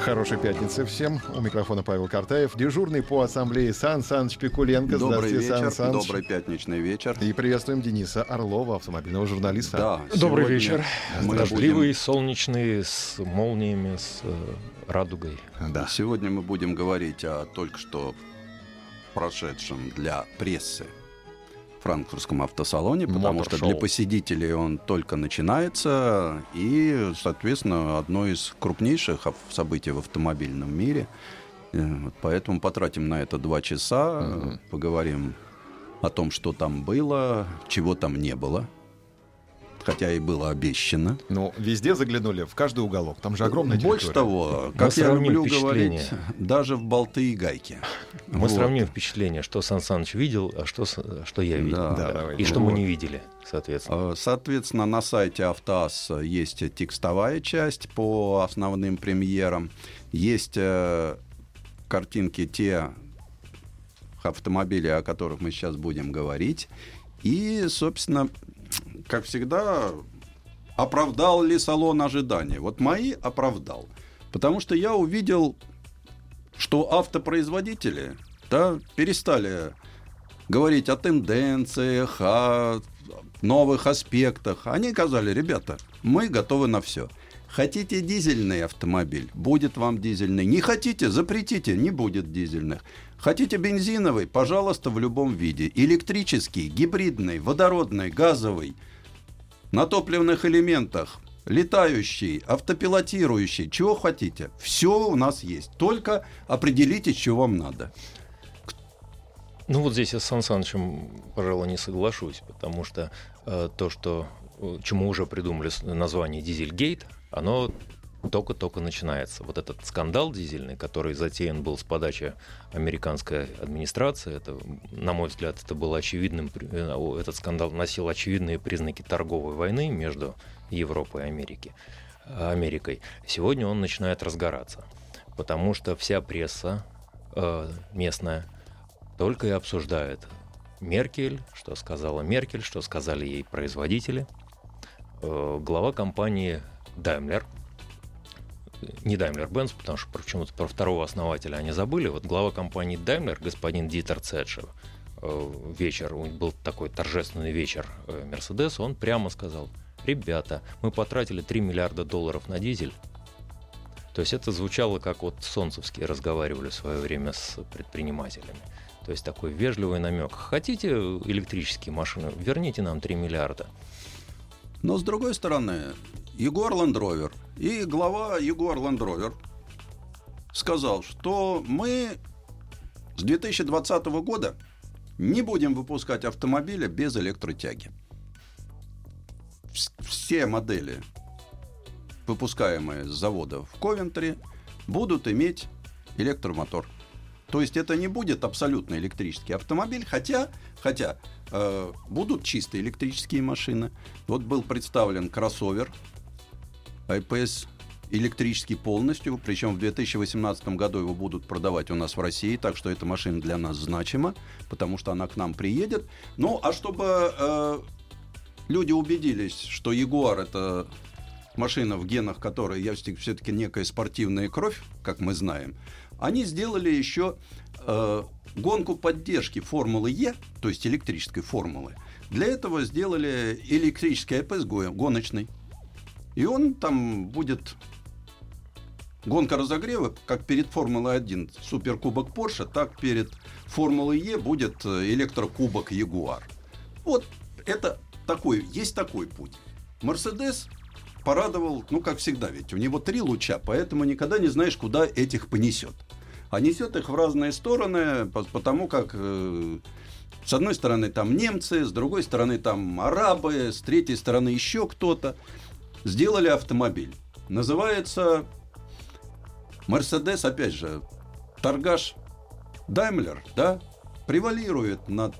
Хорошей пятницы всем. У микрофона Павел Картаев. Дежурный по ассамблее Сан Саныч Пикуленко. Добрый Здравствуйте, вечер, Сан Саныч. добрый пятничный вечер. И приветствуем Дениса Орлова, автомобильного журналиста. Да, Добрый вечер. Мы Дождливый, будем, солнечный, с молниями, с э, радугой. Да. сегодня мы будем говорить о только что прошедшем для прессы франкфуртском автосалоне, потому что Мотор-шоу. для посетителей он только начинается, и, соответственно, одно из крупнейших событий в автомобильном мире. Э, Поэтому потратим на это два часа, Мгм. поговорим о том, что там было, чего там не было, хотя и было обещано. Ну, везде заглянули, в каждый уголок. Там же огромная Больше территория. того, как я сравним люблю говорить, даже в болты и гайки. Мы Вот. сравним впечатление, что Сан Саныч видел, а что, что я видел. Да. Да, давай. И что мы Вот. не видели, соответственно. Э, Соответственно, на сайте Автоаз есть текстовая часть по основным премьерам, есть э, картинки те автомобилей, о которых мы сейчас будем говорить, и, собственно, как всегда, оправдал ли салон ожидания? Вот мои оправдал, потому что я увидел, что автопроизводители да, перестали говорить о тенденциях, о новых аспектах. Они сказали, ребята, мы готовы на все. Хотите дизельный автомобиль? Будет вам дизельный. Не хотите? Запретите, не будет дизельных. Хотите бензиновый? Пожалуйста, в любом виде. Электрический, гибридный, водородный, газовый, на топливных элементах, летающий, автопилотирующий, чего хотите. Все у нас есть. Только определите, что вам надо. Ну вот здесь я с Сан Санычем, пожалуй, не соглашусь, потому что э, то, что, э, чему уже придумали название Дизельгейт, оно только-только начинается. Вот этот скандал дизельный, который затеян был с подачи американской администрации, это, на мой взгляд, это был очевидным, э, этот скандал носил очевидные признаки торговой войны между Европой и Америки, Америкой. Сегодня он начинает разгораться, потому что вся пресса э, местная только и обсуждает Меркель, что сказала Меркель, что сказали ей производители. Э, Глава компании Daimler, не Daimler-Benz, потому что почему-то про второго основателя они забыли. Вот глава компании Daimler, господин Дитер Цетшев, э, вечер, был такой торжественный вечер э, Мерседес, он прямо сказал, ребята, мы потратили 3 миллиарда долларов на дизель, то есть это звучало, как вот Солнцевские разговаривали в свое время с предпринимателями. То есть такой вежливый намек. Хотите электрические машины? Верните нам 3 миллиарда. Но с другой стороны, Егор Ландровер и глава Егор Ландровер сказал, что мы с 2020 года не будем выпускать автомобили без электротяги. Вс- Все модели, выпускаемые с завода в Ковентри, будут иметь электромотор. То есть это не будет абсолютно электрический автомобиль, хотя, хотя э, будут чисто электрические машины. Вот был представлен кроссовер IPS электрический полностью, причем в 2018 году его будут продавать у нас в России, так что эта машина для нас значима, потому что она к нам приедет. Ну, а чтобы э, люди убедились, что Ягуар это машина, в генах которой есть все-таки некая спортивная кровь, как мы знаем, они сделали еще э, гонку поддержки Формулы Е, то есть электрической формулы. Для этого сделали электрический АПС го- гоночный. И он там будет гонка разогрева, как перед Формулой 1 суперкубок Порше, так перед Формулой Е будет э, электрокубок Ягуар. Вот это такой, есть такой путь. Мерседес порадовал, ну, как всегда, ведь у него три луча, поэтому никогда не знаешь, куда этих понесет. А несет их в разные стороны, по- потому как э, с одной стороны там немцы, с другой стороны там арабы, с третьей стороны еще кто-то. Сделали автомобиль. Называется Мерседес, опять же, торгаш Даймлер, да, превалирует над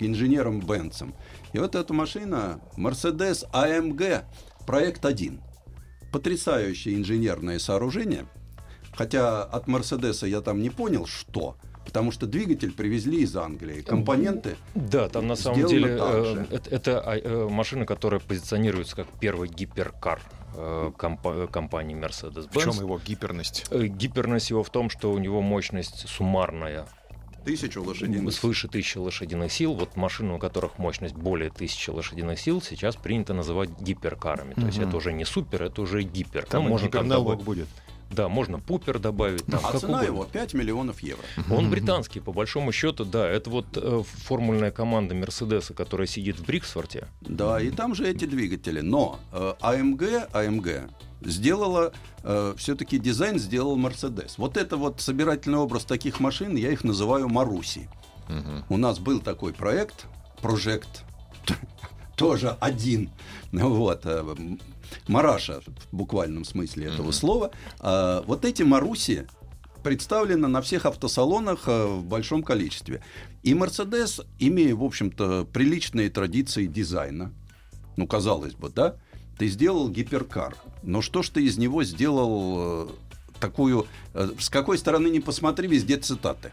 инженером Бенцем. И вот эта машина Mercedes AMG проект 1. потрясающее инженерное сооружение. Хотя от Мерседеса я там не понял, что. Потому что двигатель привезли из Англии, компоненты. Да, там на самом деле э, это, это, а, э, машина, которая позиционируется как первый гиперкар э, компа- компании Mercedes-Benz. В чем его гиперность? Э, Гиперность его в том, что у него мощность суммарная Тысячу лошадиных. свыше 1000 лошадиных сил. Вот машины, у которых мощность более 1000 лошадиных сил, сейчас принято называть гиперкарами. То есть это уже не супер, это уже гипер. Там Ну, можно гиперналог будет. Да, можно пупер добавить. Там, А как цена угодно. его 5 миллионов евро. Он британский, по большому счету, да. Это вот э, формульная команда Мерседеса, которая сидит в Бриксфорте. Да, и там же эти двигатели. Но э, AMG, AMG сделала, все-таки дизайн сделал Mercedes. Вот это вот собирательный образ таких машин, я их называю Маруси. У нас был такой проект, Project, тоже один. Ну Вот. Мараша в буквальном смысле этого Мгм. слова. А, Вот эти Маруси представлены на всех автосалонах э, в большом количестве. И Mercedes, имея, в общем-то, приличные традиции дизайна, ну, казалось бы, да, ты сделал гиперкар. Но что ж ты из него сделал э, такую... э, С какой стороны не посмотри, везде цитаты.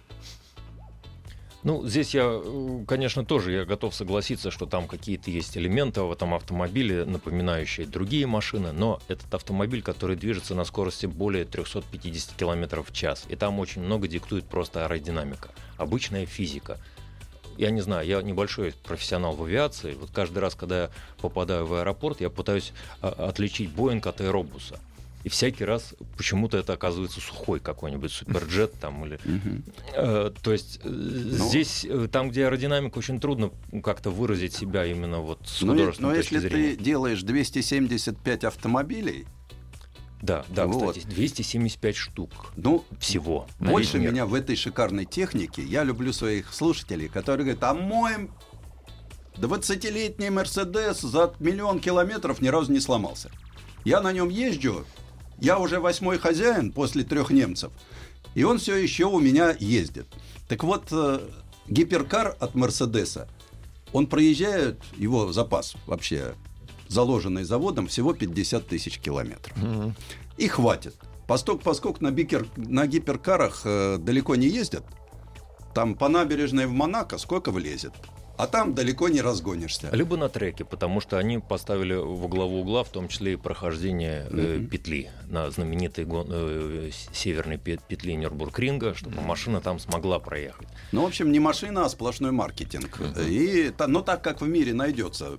Ну, здесь я, э, конечно, тоже я готов согласиться, что там какие-то есть элементы в этом автомобиле, напоминающие другие машины, но этот автомобиль, который движется на скорости более 350 км в час, и там очень много диктует просто аэродинамика, обычная физика. Я не знаю, я небольшой профессионал в авиации. Вот каждый раз, когда я попадаю в аэропорт, я пытаюсь а, отличить Боинг от аэробуса. И всякий раз почему-то это оказывается сухой какой-нибудь суперджет там или Э, То есть э, Ну. здесь, э, там, где аэродинамика, очень трудно как-то выразить себя именно вот с Ну, художественной но точки если зрения. ты делаешь 275 автомобилей, Да, да, Вот. кстати, 275 штук ну, всего. больше меня в этой шикарной технике. Я люблю своих слушателей, которые говорят, а мой 20-летний Мерседес за миллион километров ни разу не сломался. Я на нем езжу, я уже восьмой хозяин после трех немцев, и он все еще у меня ездит. Так вот, э, гиперкар от Мерседеса, он проезжает, его запас вообще заложенный заводом, всего 50 тысяч километров. Мгм. И хватит. Посток, поскольку на, бикер, на гиперкарах э, далеко не ездят, там по набережной в Монако сколько влезет, а там далеко не разгонишься. Либо на треке, потому что они поставили во главу угла, в том числе и прохождение э, Мгм. петли на знаменитой гон- э, северной пе- петли Нюрбургринга, чтобы машина там смогла проехать. Ну, в общем, не машина, а сплошной маркетинг. И, та- но так как в мире найдется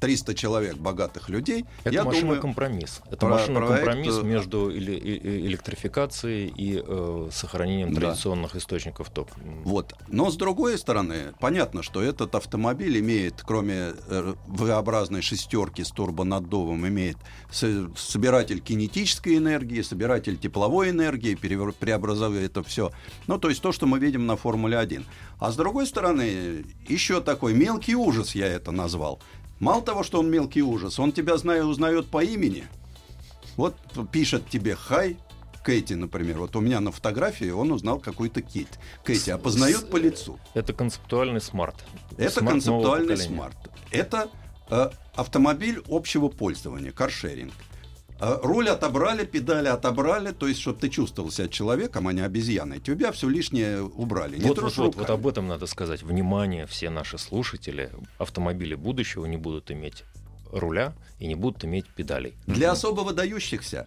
300 человек богатых людей, Это я машина думаю, компромисс. Это про- машина проект, компромисс э, между эле- электрификацией и э, сохранением Да. традиционных источников тока. Вот. Но с другой стороны, понятно, что этот автомобиль имеет, кроме э, V-образной шестерки с турбонаддувом, имеет собиратель кинетической энергии, собиратель тепловой энергии, преобразуя это все. Ну, то есть то, что мы видим на Формуле-1. А с другой стороны, еще такой мелкий ужас я это назвал. Мало того, что он мелкий ужас, он тебя знает, узнает по имени. Вот пишет тебе «Хай», Кэти, например. Вот у меня на фотографии он узнал какой-то Кит. Кэти опознает по лицу. Это концептуальный Smart. Это Smart концептуальный Smart. Это э, автомобиль общего пользования, каршеринг. Э, руль отобрали, педали отобрали, то есть, чтобы ты чувствовал себя человеком, а не обезьяной. Тебя все лишнее убрали. Вот, вот, вот, вот об этом надо сказать. Внимание, все наши слушатели, автомобили будущего не будут иметь руля и не будут иметь педалей. Для особо выдающихся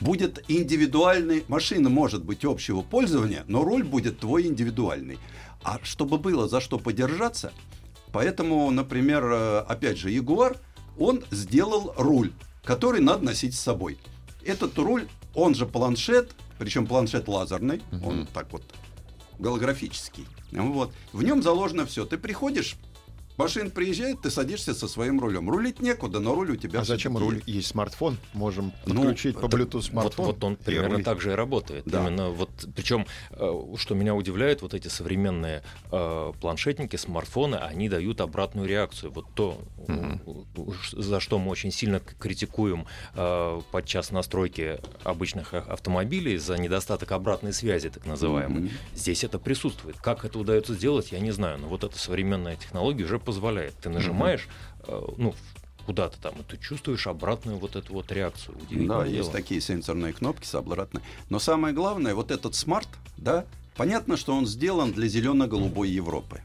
будет индивидуальный, машина может быть общего пользования, но руль будет твой индивидуальный. А чтобы было за что подержаться, поэтому, например, э, опять же, Ягуар, он сделал руль, который надо носить с собой. Этот руль, он же планшет, причем планшет лазерный, он так вот голографический. Вот. В нем заложено все. Ты приходишь, машина приезжает, ты садишься со своим рулем. Рулить некуда, но руль у тебя А зачем руль? Есть смартфон, можем Ну, подключить по это- Bluetooth Вот, смартфон. вот он и примерно рулить. так же и работает. Да. Именно вот, причем, э, что меня удивляет, вот эти современные э, планшетники, смартфоны, они дают обратную реакцию. Вот то, ш- за что мы очень сильно критикуем э, подчас настройки обычных а- автомобилей за недостаток обратной связи, так называемой. Мгм. Здесь это присутствует. Как это удается сделать, я не знаю. Но вот эта современная технология уже позволяет. Ты нажимаешь, э, ну, куда-то там, и ты чувствуешь обратную вот эту вот реакцию. Да, Удивительное есть дело. такие сенсорные кнопки с обратной. Но самое главное, вот этот смарт, да, понятно, что он сделан для зелено-голубой Европы.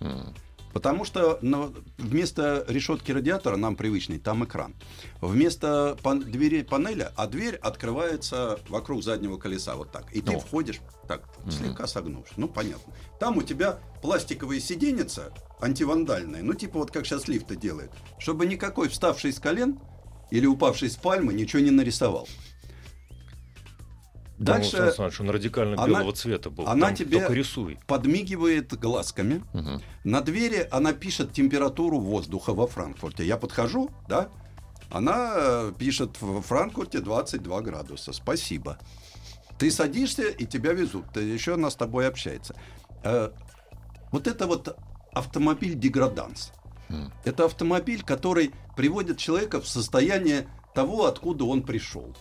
Потому что ну, вместо решетки радиатора нам привычный, там экран. Вместо пан- двери панеля, а дверь открывается вокруг заднего колеса вот так. И ты О. входишь так, слегка согнувшись. Ну, понятно. Там у тебя пластиковые сиденьица антивандальные, ну, типа вот как сейчас лифты делают, чтобы никакой вставший с колен или упавший с пальмы ничего не нарисовал. Дальше Сан Саныч, он радикально она- белого цвета был. она Там тебе- рисуй. подмигивает глазками. Мгм. На двери она пишет температуру воздуха во Франкфурте. Я подхожу, да? Она э, пишет в Франкфурте 22 градуса. Спасибо. Ты садишься, и тебя везут. Ты- Еще она с тобой общается. Э, Вот это вот автомобиль деграданс. М. Это автомобиль, который приводит человека в состояние того, откуда он пришел.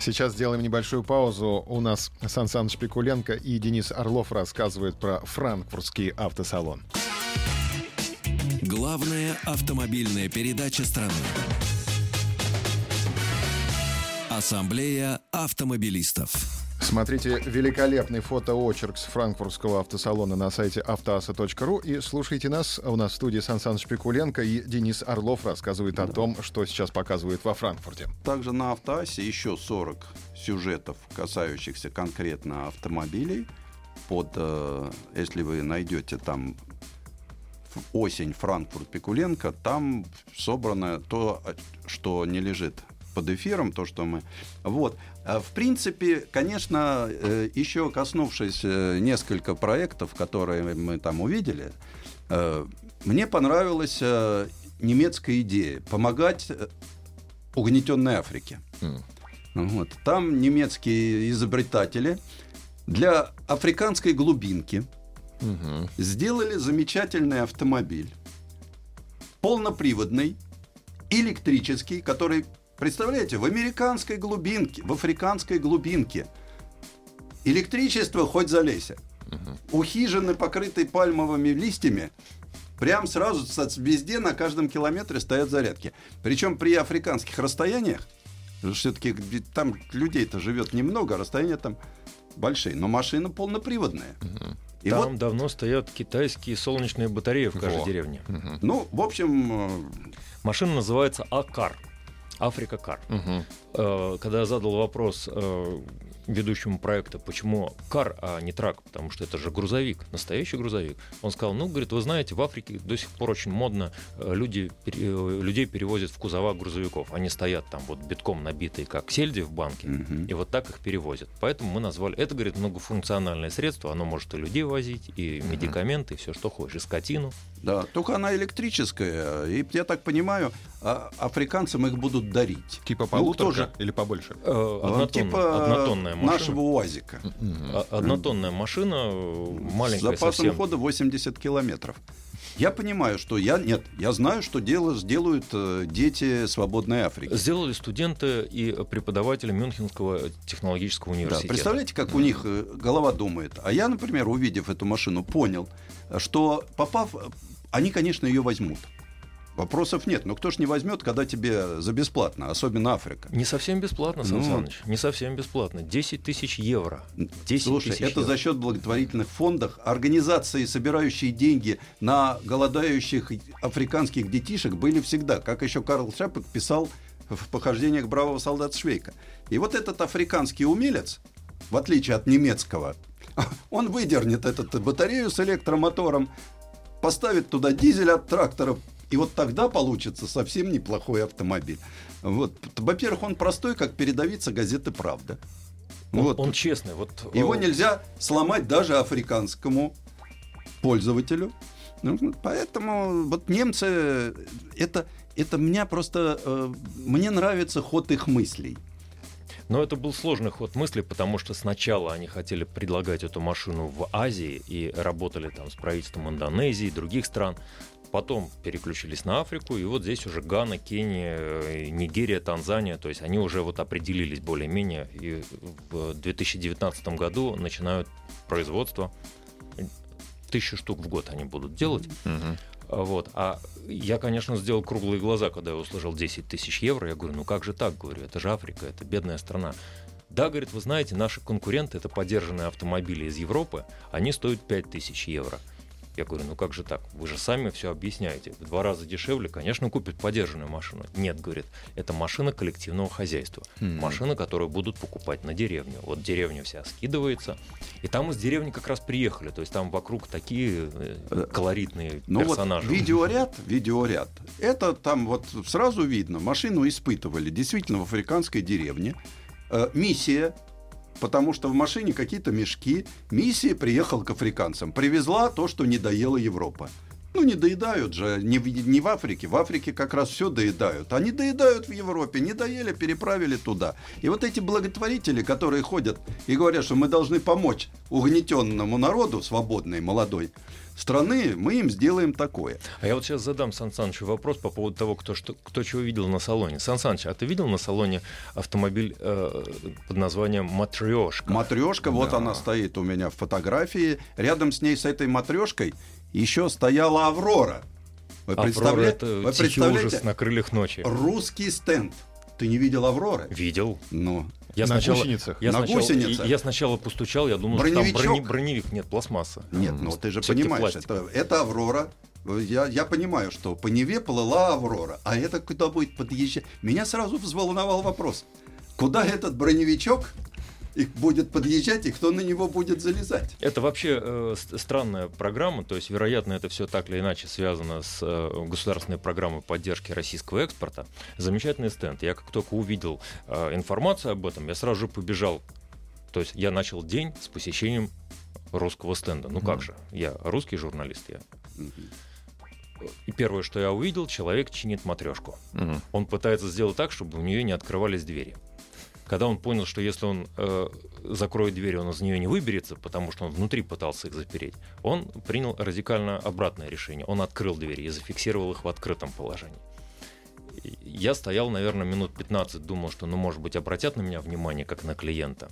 Сейчас сделаем небольшую паузу. У нас Сан Саныч Пикуленко и Денис Орлов рассказывают про франкфуртский автосалон. Главная автомобильная передача страны. Ассамблея автомобилистов. Смотрите великолепный фотоочерк с франкфуртского автосалона на сайте автоаса.ру и слушайте нас. У нас в студии Сан Саныч Пикуленко и Денис Орлов рассказывает о том, что сейчас показывают во Франкфурте. Также на Автоасе еще 40 сюжетов, касающихся конкретно автомобилей. Под, э, если вы найдете там осень Франкфурт Пикуленко, там собрано то, э, что не лежит под эфиром, то, что мы... Вот. А В принципе, конечно, э, еще коснувшись э, несколько проектов, которые мы там увидели, э, мне понравилась немецкая идея помогать угнетенной Африке. М. Вот. Там немецкие изобретатели для африканской глубинки Мгм. сделали замечательный автомобиль. Полноприводный, электрический, который, представляете, в американской глубинке, в африканской глубинке. Электричество хоть залейся. У хижины, покрытой пальмовыми листьями, прям сразу везде на каждом километре стоят зарядки. Причем при африканских расстояниях, все-таки там людей-то живет немного, расстояния там большие, но машина полноприводная. И Там вот давно стоят китайские солнечные батареи в каждой Во. деревне. Мгм. Ну, в общем, э, Машина называется Акар. Африка Кар. Э, Когда я задал вопрос э, ведущему проекта, почему кар, а не трак, потому что это же грузовик, настоящий грузовик. Он сказал, ну, говорит, вы знаете, в Африке до сих пор очень модно, э, люди, людей перевозят в кузова грузовиков. Они стоят там вот битком набитые, как сельди в банке, Мгм. и вот так их перевозят. Поэтому мы назвали, это, говорит, многофункциональное средство, оно может и людей возить, и медикаменты, и все, что хочешь, и скотину. да, только она электрическая. И я так понимаю, а- африканцам их будут дарить. Типа Ну, полуторка тоже. или побольше? Э, однотонная, типа однотонная машина. нашего УАЗика. А- Однотонная машина, э, С маленькая запасом совсем. хода 80 километров. Я понимаю, что я... Нет, я знаю, что дело сделают э, дети свободной Африки. Сделали студенты и преподаватели Мюнхенского технологического Да, университета. представляете, как у них э, голова думает. А я, например, увидев эту машину, понял, что попав, они, конечно, ее возьмут. Вопросов нет. Но кто ж не возьмет, когда тебе за бесплатно, особенно Африка. Не совсем бесплатно, Сан Ну. Саныч, не совсем бесплатно. 10 тысяч евро. 10 Слушай, это евро. за счет благотворительных фондов, организации, собирающие деньги на голодающих африканских детишек, были всегда. Как еще Карл Шапек писал в похождениях бравого солдата Швейка. И вот этот африканский умелец, в отличие от немецкого, он выдернет эту батарею с электромотором, поставит туда дизель от трактора, и вот тогда получится совсем неплохой автомобиль. Вот. Во-первых, он простой, как передовица газеты «Правда». Он, Вот. он честный. Вот, Его э, нельзя сломать даже африканскому пользователю. Ну, Поэтому вот немцы, это, это меня просто, э, мне нравится ход их мыслей. Но это был сложный ход мысли, потому что сначала они хотели предлагать эту машину в Азии и работали там с правительством Индонезии и других стран. Потом переключились на Африку, и вот здесь уже Гана, Кения, э, Нигерия, Танзания, то есть они уже вот определились более-менее, и в 2019 году начинают производство. Тысячу штук в год они будут делать. А Вот. А я, конечно, сделал круглые глаза, когда я услышал 10 тысяч евро. Я говорю, ну как же так, говорю, это же Африка, это бедная страна. Да, говорит, вы знаете, наши конкуренты, это поддержанные автомобили из Европы, они стоят 5 тысяч евро. Я говорю, ну как же так? Вы же сами все объясняете. В два раза дешевле, конечно, купят подержанную машину. Нет, говорит, это машина коллективного хозяйства. Машина, которую будут покупать на деревню. Вот деревня вся скидывается. И там из деревни как раз приехали. То есть там вокруг такие э, колоритные Ну персонажи. вот видеоряд, видеоряд. Это там вот сразу видно. Машину испытывали действительно в африканской деревне. Э, миссия, потому что в машине какие-то мешки. Миссия приехал к африканцам. Привезла то, что не доела Европа. Ну, не доедают же, не не в Африке. В Африке как раз все доедают. Они доедают в Европе, не доели, переправили туда. И вот эти благотворители, которые ходят и говорят, что мы должны помочь угнетенному народу, свободной, молодой страны, мы им сделаем такое. А я вот сейчас задам Сан Санычу вопрос по поводу того, кто, что, кто чего видел на салоне. Сан Саныч, а ты видел на салоне автомобиль э, под названием «Матрешка»? Матрешка, вот Да. она стоит у меня в фотографии. Рядом с ней, с этой матрешкой, еще стояла Аврора. Вы, Аврора представля- это Вы представляете? ужас на крыльях ночи. Русский стенд. Ты не видел Авроры? Видел. Ну, Я На сначала, гусеницах. Я На сначала, гусеницах. Я сначала постучал, я думал, Броневичок. что там брони- броневик, нет, пластмасса. нет, ну ты же понимаешь, это, это Аврора. Я, я понимаю, что по Неве плыла Аврора, а это куда будет подъезжать? Меня сразу взволновал вопрос. Куда этот броневичок и будет подъезжать, и кто на него будет залезать? Это вообще э, странная программа, то есть, вероятно, это все так или иначе связано с э, государственной программой поддержки российского экспорта. Замечательный стенд. Я как только увидел э, информацию об этом, я сразу же побежал. То есть я начал день с посещением русского стенда. Ну как же, я русский журналист, я. И первое, что я увидел, человек чинит матрешку. Он пытается сделать так, чтобы у нее не открывались двери. Когда он понял, что если он э, закроет дверь, он из нее не выберется, потому что он внутри пытался их запереть, он принял радикально обратное решение. Он открыл двери и зафиксировал их в открытом положении. Я стоял, наверное, минут 15, думал, что, ну, может быть, обратят на меня внимание, как на клиента.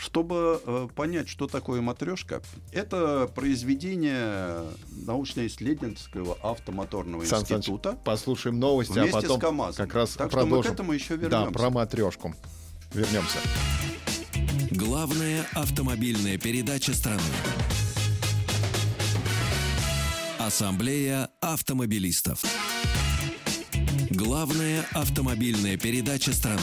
Чтобы э, понять, что такое матрешка, это произведение научно-исследовательского автомоторного Сан Саныч, института Послушаем новости, вместе а потом с КАМАЗом. как раз так что мы к продолжим. этому еще Да, вернемся. про матрешку. Вернемся. Главная автомобильная передача страны. Ассамблея автомобилистов. Главная автомобильная передача страны.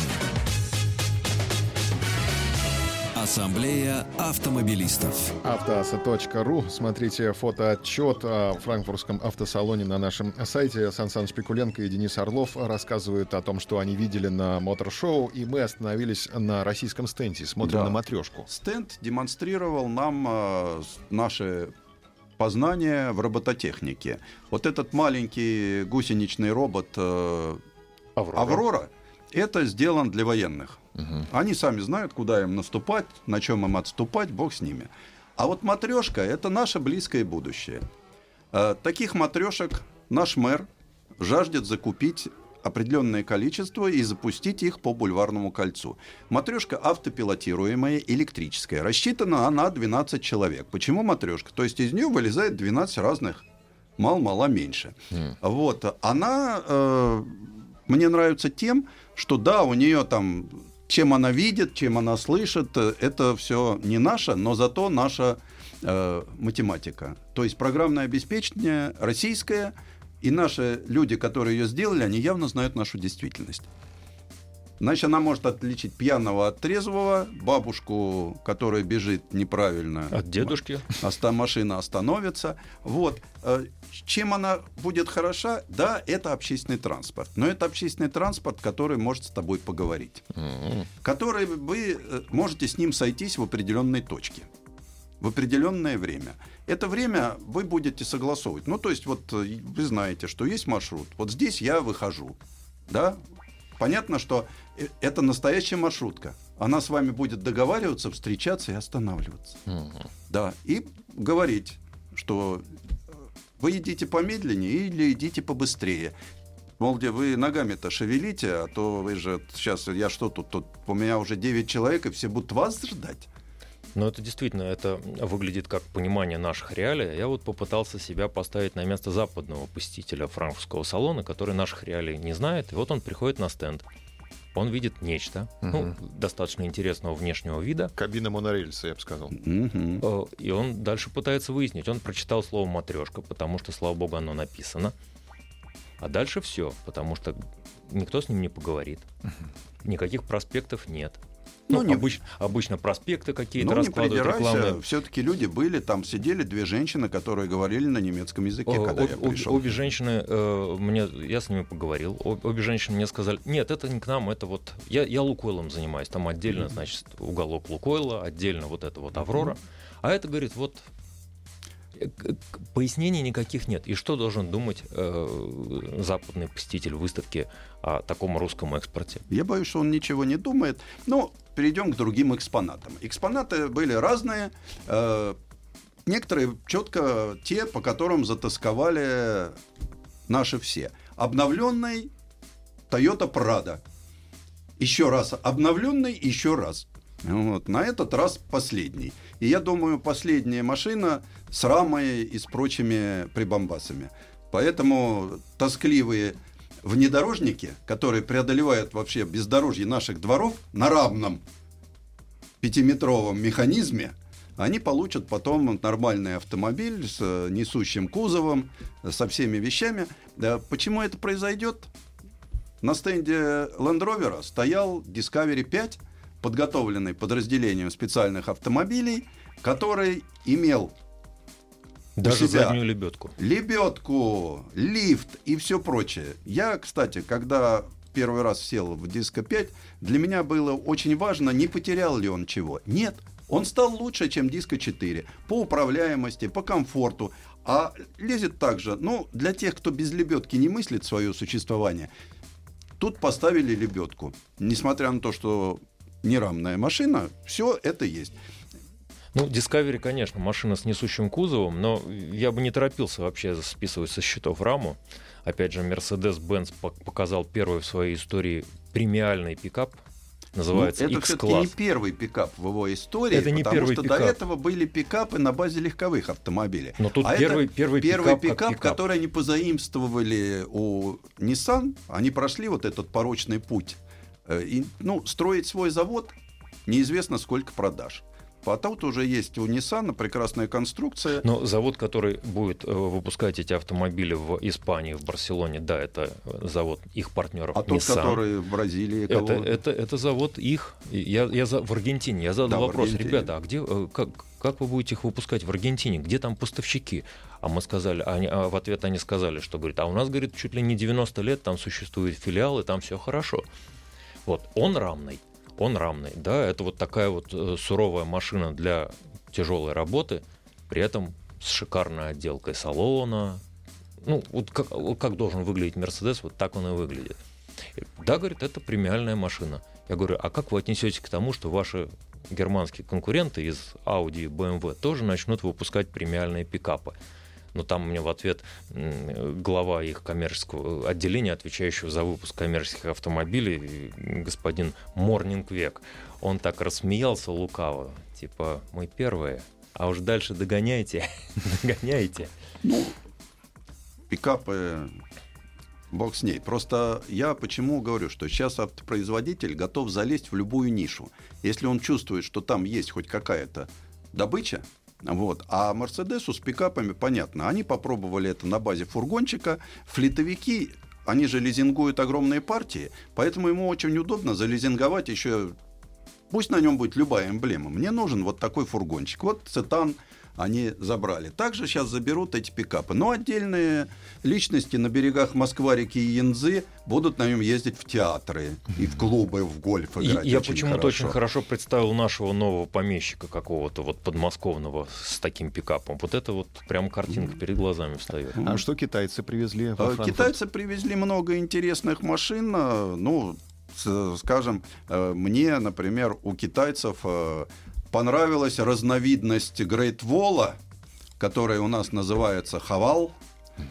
Ассамблея автомобилистов. Автоаса.ру. Смотрите фотоотчет о франкфуртском автосалоне на нашем сайте. Сан Саныч Пикуленко и Денис Орлов рассказывают о том, что они видели на мотор-шоу, и мы остановились на российском стенде. Смотрим Да. на матрешку. Стенд демонстрировал нам э, наши познания в робототехнике. Вот этот маленький гусеничный робот э, Аврора. Аврора, это сделан для военных. Они сами знают, куда им наступать, на чем им отступать, бог с ними. А вот матрешка это наше близкое будущее. Э, Таких матрешек наш мэр жаждет закупить определенное количество и запустить их по бульварному кольцу. Матрешка автопилотируемая, электрическая. Рассчитана она на 12 человек. Почему матрешка? То есть из нее вылезает 12 разных мал-мала меньше. Вот. Она э, мне нравится тем, что да, у нее там, чем она видит, чем она слышит, э, это все не наше, но зато наша э, математика. То есть программное обеспечение российское, и наши люди, которые ее сделали, они явно знают нашу действительность. Значит, она может отличить пьяного от трезвого, бабушку, которая бежит неправильно. От дедушки. Оста- машина остановится. Вот. Э, Чем она будет хороша? Да, это общественный транспорт. Но это общественный транспорт, который может с тобой поговорить. Который вы э, можете с ним сойтись в определенной точке. В определенное время. Это время вы будете согласовывать. Ну, то есть, вот э, вы знаете, что есть маршрут. Вот здесь я выхожу. Да? Понятно, что э, это настоящая маршрутка. Она с вами будет договариваться, встречаться и останавливаться. Да, и говорить, что э, вы идите помедленнее или идите побыстрее. Мол, где вы ногами-то шевелите, а то вы же сейчас, я что тут, тут у меня уже 9 человек, и все будут вас ждать. Но это действительно, это выглядит как понимание наших реалий. Я вот попытался себя поставить на место западного посетителя франкфуртского салона, который наших реалий не знает. И вот он приходит на стенд. Он видит нечто, ну, достаточно интересного внешнего вида. Кабина монорельса, я бы сказал. Э, И он дальше пытается выяснить. Он прочитал слово матрешка, потому что, слава богу, оно написано. А дальше все, потому что никто с ним не поговорит. Никаких проспектов нет. Ну, Ну, не- обыч- обычно проспекты какие-то Ну, не раскладывают придирайся, рекламные. все-таки люди были, там сидели две женщины, которые говорили на немецком языке, О, когда об- я пришел. обе женщины, э, мне, я с ними поговорил, об- обе женщины мне сказали, нет, это не к нам, это вот, я, я Лукойлом занимаюсь, там отдельно, значит, уголок Лукойла, отдельно вот это вот Аврора, а это, говорит, вот, пояснений никаких нет. И что должен думать э, западный посетитель выставки о таком русском экспорте? Я боюсь, что он ничего не думает. Но перейдем к другим экспонатам. Экспонаты были разные. э, Некоторые четко те, по которым затасковали наши все. Обновленный Toyota Prado. Еще раз обновленный, еще раз. Вот. На этот раз последний. И я думаю, последняя машина с рамой и с прочими прибамбасами. Поэтому тоскливые внедорожники, которые преодолевают вообще бездорожье наших дворов на равном пятиметровом механизме, они получат потом нормальный автомобиль с э, несущим кузовом, э, со всеми вещами. Почему это произойдет? На стенде Land Rover стоял Discovery 5, подготовленный подразделением специальных автомобилей, который имел Даже себя. заднюю лебедку. лебедку, лифт и все прочее. Я, кстати, когда первый раз сел в диско 5, для меня было очень важно, не потерял ли он чего. Нет, он стал лучше, чем диско 4 по управляемости, по комфорту. А лезет также, ну, для тех, кто без лебедки не мыслит свое существование, тут поставили лебедку. Несмотря на то, что нерамная машина, все это есть. Ну, Discovery, конечно, машина с несущим кузовом, но я бы не торопился вообще списывать со счетов раму. Опять же, Mercedes-Benz пок- показал первый в своей истории премиальный пикап. Называется Ну, это все-таки не X-класс. первый пикап в его истории, Это не потому первый что пикап. до этого были пикапы на базе легковых автомобилей. Но тут А это первый, первый, Первый пикап, пикап, пикап. который они позаимствовали у Nissan, они прошли вот этот порочный путь. Э, И, ну, строить свой завод неизвестно сколько продаж. А тут уже есть у Nissan прекрасная конструкция. Но завод, который будет э, выпускать эти автомобили в Испании, в Барселоне, да, это э, завод их партнеров а тот, Nissan. который в Бразилии, Это, кого- это, это завод их. Я, я за, в Аргентине. Я задал Да, вопрос, ребята, а где, как, как вы будете их выпускать в Аргентине? Где там поставщики? А мы сказали, а они, а в ответ они сказали, что говорит, а у нас, говорит, чуть ли не 90 лет, там существуют филиалы, там все хорошо. Вот, он рамный, он рамный, да, это вот такая вот э, суровая машина для тяжелой работы, при этом с шикарной отделкой салона. Ну, вот как, как должен выглядеть Мерседес, вот так он и выглядит. Да, говорит, это премиальная машина. Я говорю, а как вы отнесетесь к тому, что ваши германские конкуренты из Audi и BMW тоже начнут выпускать премиальные пикапы? Но там мне в ответ глава их коммерческого отделения, отвечающего за выпуск коммерческих автомобилей, господин Морнингвек, он так рассмеялся лукаво, типа, мы первые, а уж дальше догоняйте, догоняйте. Ну, пикапы, бог с ней. Просто я почему говорю, что сейчас автопроизводитель готов залезть в любую нишу. Если он чувствует, что там есть хоть какая-то добыча, вот. А Мерседесу с пикапами понятно. Они попробовали это на базе фургончика. Флитовики, они же лизингуют огромные партии, поэтому ему очень удобно зализинговать еще Пусть на нем будет любая эмблема. Мне нужен вот такой фургончик. Вот цитан они забрали. Также сейчас заберут эти пикапы. Но отдельные личности на берегах Москва-реки и Янзы будут на нем ездить в театры и в клубы, в гольф И играть. я очень почему-то очень хорошо. представил нашего нового помещика какого-то вот подмосковного с таким пикапом. Вот это вот прям картинка перед глазами встает. А что китайцы привезли во Франкфурт? Китайцы привезли много интересных машин. Ну, скажем, э, мне, например, у китайцев э, понравилась разновидность Great Wall, которая у нас называется Хавал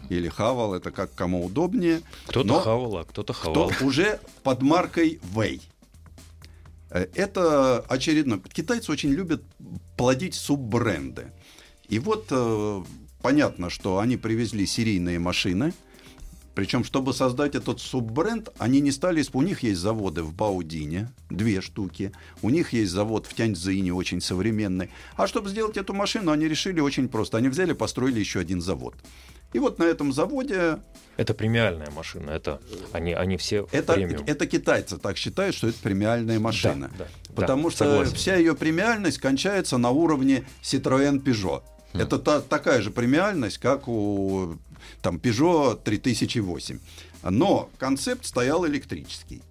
или Хавал, это как кому удобнее. Кто-то хавал, а кто-то кто хавал. уже под маркой Вэй. Это очередной. Китайцы очень любят плодить суббренды. И вот э, понятно, что они привезли серийные машины. Причем, чтобы создать этот суббренд, они не стали... У них есть заводы в Баудине, две штуки. У них есть завод в Тяньцзине, очень современный. А чтобы сделать эту машину, они решили очень просто. Они взяли, построили еще один завод. И вот на этом заводе... Это премиальная машина, это они, они все это, премиум. это китайцы так считают, что это премиальная машина. Да, да, потому да, что согласен. вся ее премиальность кончается на уровне Citroën Peugeot. Хм. Это та, такая же премиальность, как у там, Peugeot 3008. Но концепт стоял электрический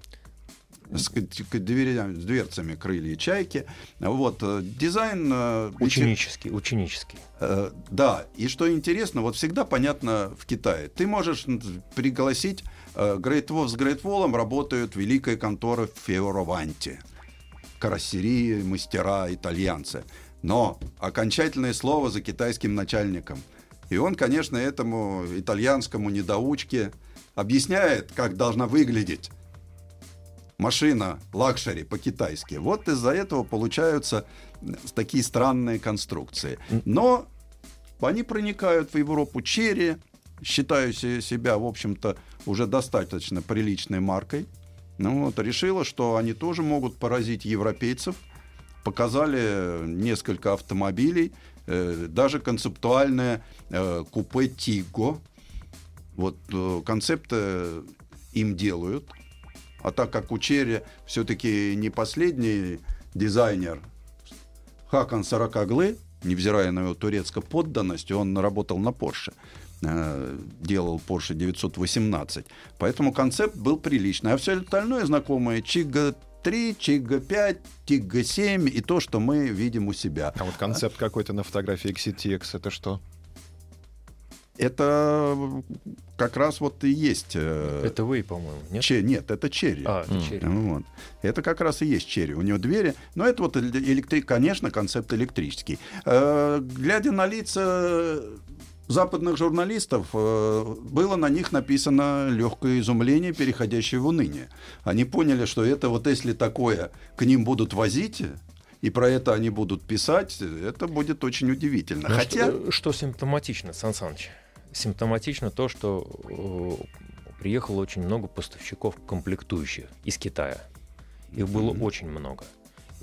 с, с дверцами крылья чайки. Вот, э, дизайн... э, Ученический, ученический. Э, Да, и что интересно, вот всегда понятно в Китае. Ты можешь пригласить Great Wall, с Great Wall работают великая контора Фиораванти. Карассерии, мастера, итальянцы. Но окончательное слово за китайским начальником. И он, конечно, этому итальянскому недоучке объясняет, как должна выглядеть машина luxury по-китайски. Вот из-за этого получаются такие странные конструкции. Но они проникают в Европу. Chery, считаю се- себя, в общем-то, уже достаточно приличной маркой. Ну вот, решила, что они тоже могут поразить европейцев. Показали несколько автомобилей, э, даже концептуальное э, купе Тиго. Вот э, концепты им делают. А так как у Черри все-таки не последний дизайнер Хакан Саракаглы, невзирая на его турецкую подданность, он работал на э, Делал Porsche 918. Поэтому концепт был приличный. А все остальное знакомое Чига 3, Чига 5, Тига 7 и то, что мы видим у себя. А вот концепт какой-то на фотографии XTX, это что? Это как раз вот и есть... э, Это вы, по-моему, нет? че- нет, это черри. А, это М. черри. Вот. Это как раз и есть черри. У него двери. Но это вот электрик, конечно, концепт электрический. Э, глядя на лица западных журналистов, э, было на них написано легкое изумление, переходящее в уныние. Они поняли, что это вот если такое к ним будут возить, и про это они будут писать, это будет очень удивительно. Ну, Хотя... что, что симптоматично, Сан Саныч? Симптоматично то, что э, приехало очень много поставщиков комплектующих из Китая. Их было Мгм. очень много.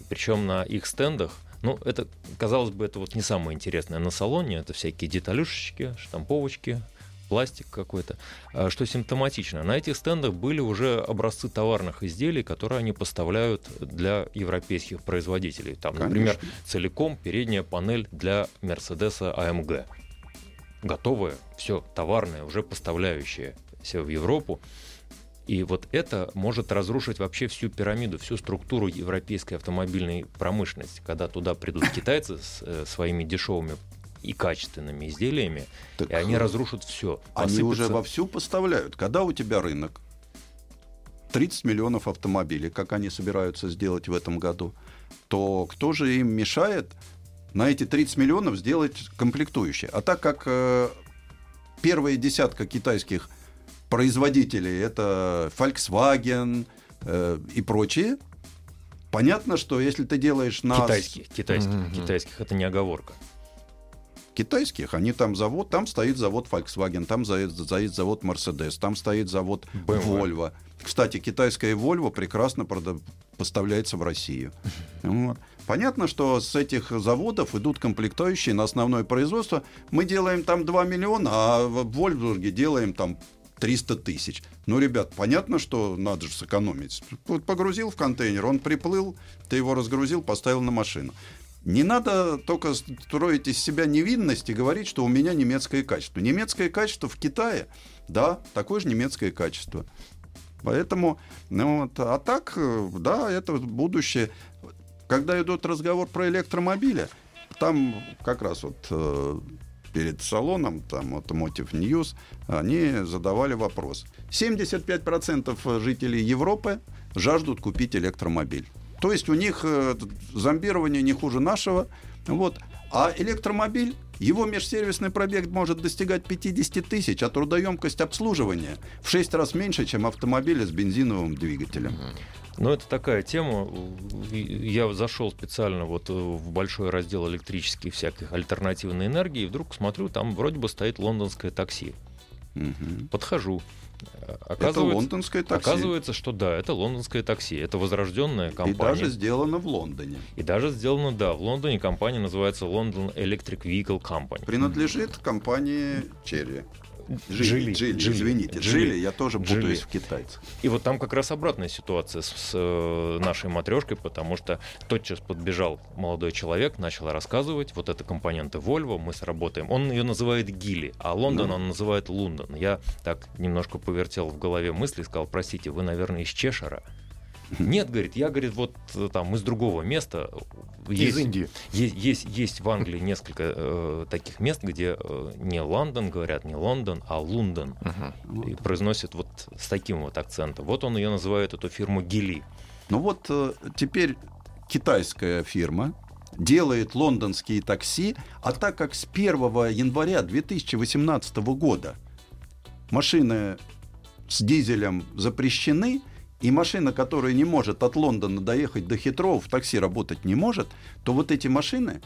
Причем на их стендах, ну, это, казалось бы, это вот не самое интересное на салоне, это всякие деталюшечки, штамповочки, пластик какой-то. А Что симптоматично, на этих стендах были уже образцы товарных изделий, которые они поставляют для европейских производителей. Там, например, Конечно. целиком передняя панель для Мерседеса AMG. Готовая, все, товарное, уже поставляющее все в Европу. И вот это может разрушить вообще всю пирамиду, всю структуру европейской автомобильной промышленности, когда туда придут китайцы с э, своими дешевыми и качественными изделиями, Так, и они э, разрушат все. Они уже вовсю поставляют. Когда у тебя рынок 30 миллионов автомобилей, как они собираются сделать в этом году, то кто же им мешает на эти 30 миллионов сделать комплектующие? А так как э, первая десятка китайских производителей это Volkswagen э, и прочие, понятно, что если ты делаешь на Китайских, китайских, Мгм. китайских, это не оговорка. китайских, они там завод, там стоит завод Volkswagen, там стоит, стоит завод Mercedes, там стоит завод BMW. Volvo. Кстати, китайская Volvo прекрасно прода- поставляется в Россию. Вот. Понятно, что с этих заводов идут комплектующие на основное производство. Мы делаем там 2 миллиона, а в Вольфсбурге делаем там 300 тысяч. Ну, ребят, понятно, что надо же сэкономить. Вот Погрузил в контейнер, он приплыл, ты его разгрузил, поставил на машину. Не надо только строить из себя невинность и говорить, что у меня немецкое качество. Немецкое качество в Китае, да, такое же немецкое качество. Поэтому, ну вот, а так, э, да, это будущее. Когда идет разговор про электромобили, там как раз вот э, перед салоном, там Automotive News, они задавали вопрос. 75% жителей Европы жаждут купить электромобиль. То есть у них э, зомбирование не хуже нашего. Вот. А электромобиль, его межсервисный пробег может достигать 50 тысяч, а трудоемкость обслуживания в 6 раз меньше, чем автомобили с бензиновым двигателем. Ну, это такая тема. Я зашел специально вот в большой раздел электрических всяких альтернативной энергии, и вдруг смотрю, там вроде бы стоит лондонское такси. Мгм. Подхожу. Это лондонское такси. Оказывается, что да, это лондонское такси. Это возрожденная И компания. даже сделано в Лондоне. И даже сделано, да, в Лондоне компания называется London Electric Vehicle Company. Принадлежит компании Черри. Джили, Джили, Джили, извините. Джили. Джили, я тоже Джили. путаюсь в китайцах. И вот там как раз обратная ситуация с, с, э, нашей матрешкой, потому что тотчас подбежал молодой человек, начал рассказывать, вот это компоненты Volvo, мы сработаем. Он ее называет Гили, а Лондон Ну. он называет Лондон. Я так немножко повертел в голове мысли и сказал, простите, вы, наверное, из Чешера? Нет, говорит, я, говорит, вот э, там из другого места. Из Есть- Индии. Есть, есть, есть в Англии несколько э, таких мест, где э, не Лондон говорят, не Лондон, а Лондон. Мгм. И произносят вот с таким вот акцентом. Вот он ее называет, эту фирму Гили. Ну вот э, теперь китайская фирма делает лондонские такси, а так как с 1 января 2018 года машины с дизелем запрещены, и машина, которая не может от Лондона доехать до Хитроу, в такси работать не может, то вот эти машины,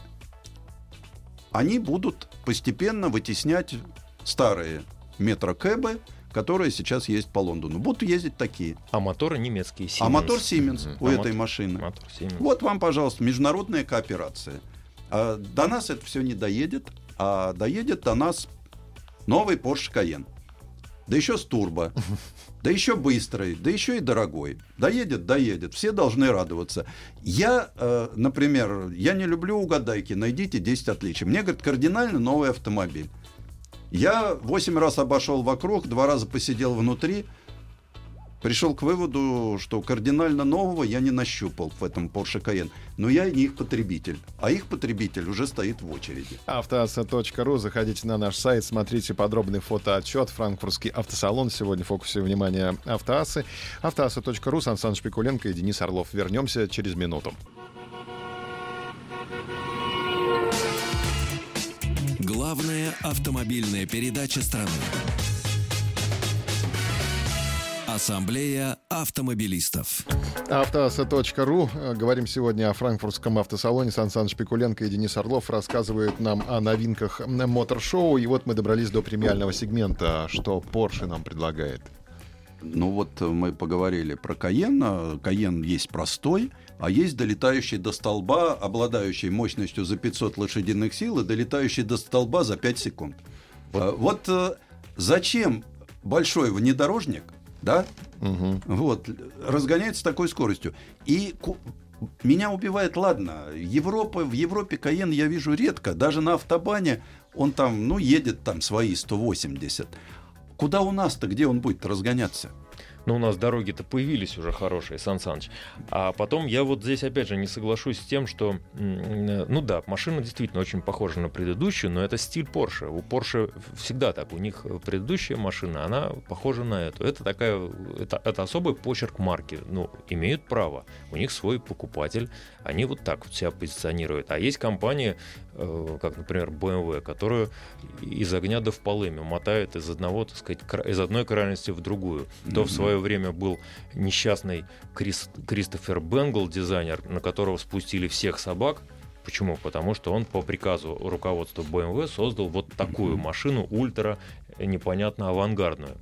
они будут постепенно вытеснять старые метрокэбы, которые сейчас есть по Лондону. Будут ездить такие. А моторы немецкие. А Siemens. мотор Siemens Мгм. у А этой мотор- машины. Мотор Siemens. Вот вам, пожалуйста, международная кооперация. А до нас это все не доедет, а доедет до нас новый Porsche Cayenne. Да еще с турбо, да еще быстрый, да еще и дорогой. Доедет, доедет. Все должны радоваться. Я, э, например, я не люблю угадайки. Найдите 10 отличий. Мне, говорят, кардинально новый автомобиль. Я 8 раз обошел вокруг, два раза посидел внутри. Пришел к выводу, что кардинально нового я не нащупал в этом Porsche Cayenne. Но я не их потребитель. А их потребитель уже стоит в очереди. Автоаса.ру. Заходите на наш сайт, смотрите подробный фотоотчет. Франкфуртский автосалон. Сегодня в фокусе внимания Автоасы. Автоаса.ру. Сан Саныч Пикуленко и Денис Орлов. Вернемся через минуту. Главная автомобильная передача страны. Ассамблея автомобилистов. Автоаса.ру. Э, Говорим сегодня о франкфуртском автосалоне. Сан Саныч Пикуленко и Денис Орлов рассказывают нам о новинках мотор-шоу. И вот мы добрались до премиального сегмента. Что Porsche нам предлагает? Ну вот э, мы поговорили про Каен. Каен есть простой, а есть долетающий до столба, обладающий мощностью за 500 лошадиных сил и долетающий до столба за 5 секунд. Вот э, зачем большой внедорожник, да, Мгм. вот, разгоняется такой скоростью. И меня убивает, ладно, Европа, в Европе Каен я вижу редко, даже на автобане он там, ну, едет там свои 180. Куда у нас-то, где он будет разгоняться? Ну, у нас дороги-то появились уже хорошие, Сан Саныч. А потом я вот здесь опять же не соглашусь с тем, что, э, ну да, машина действительно очень похожа на предыдущую, но это стиль Porsche. У Porsche всегда так. У них предыдущая машина, она похожа на эту. Это такая, это, это особый почерк марки. Ну, имеют право. У них свой покупатель. Они вот так вот себя позиционируют. А есть компании, э, как, например, BMW, которую из огня до в полыми мотает из одного, так сказать, из одной крайности в другую. То в свое время был несчастный Крис- Кристофер Бенгл, дизайнер, на которого спустили всех собак. Почему? Потому что он по приказу руководства BMW создал вот такую машину ультра э, непонятно авангардную.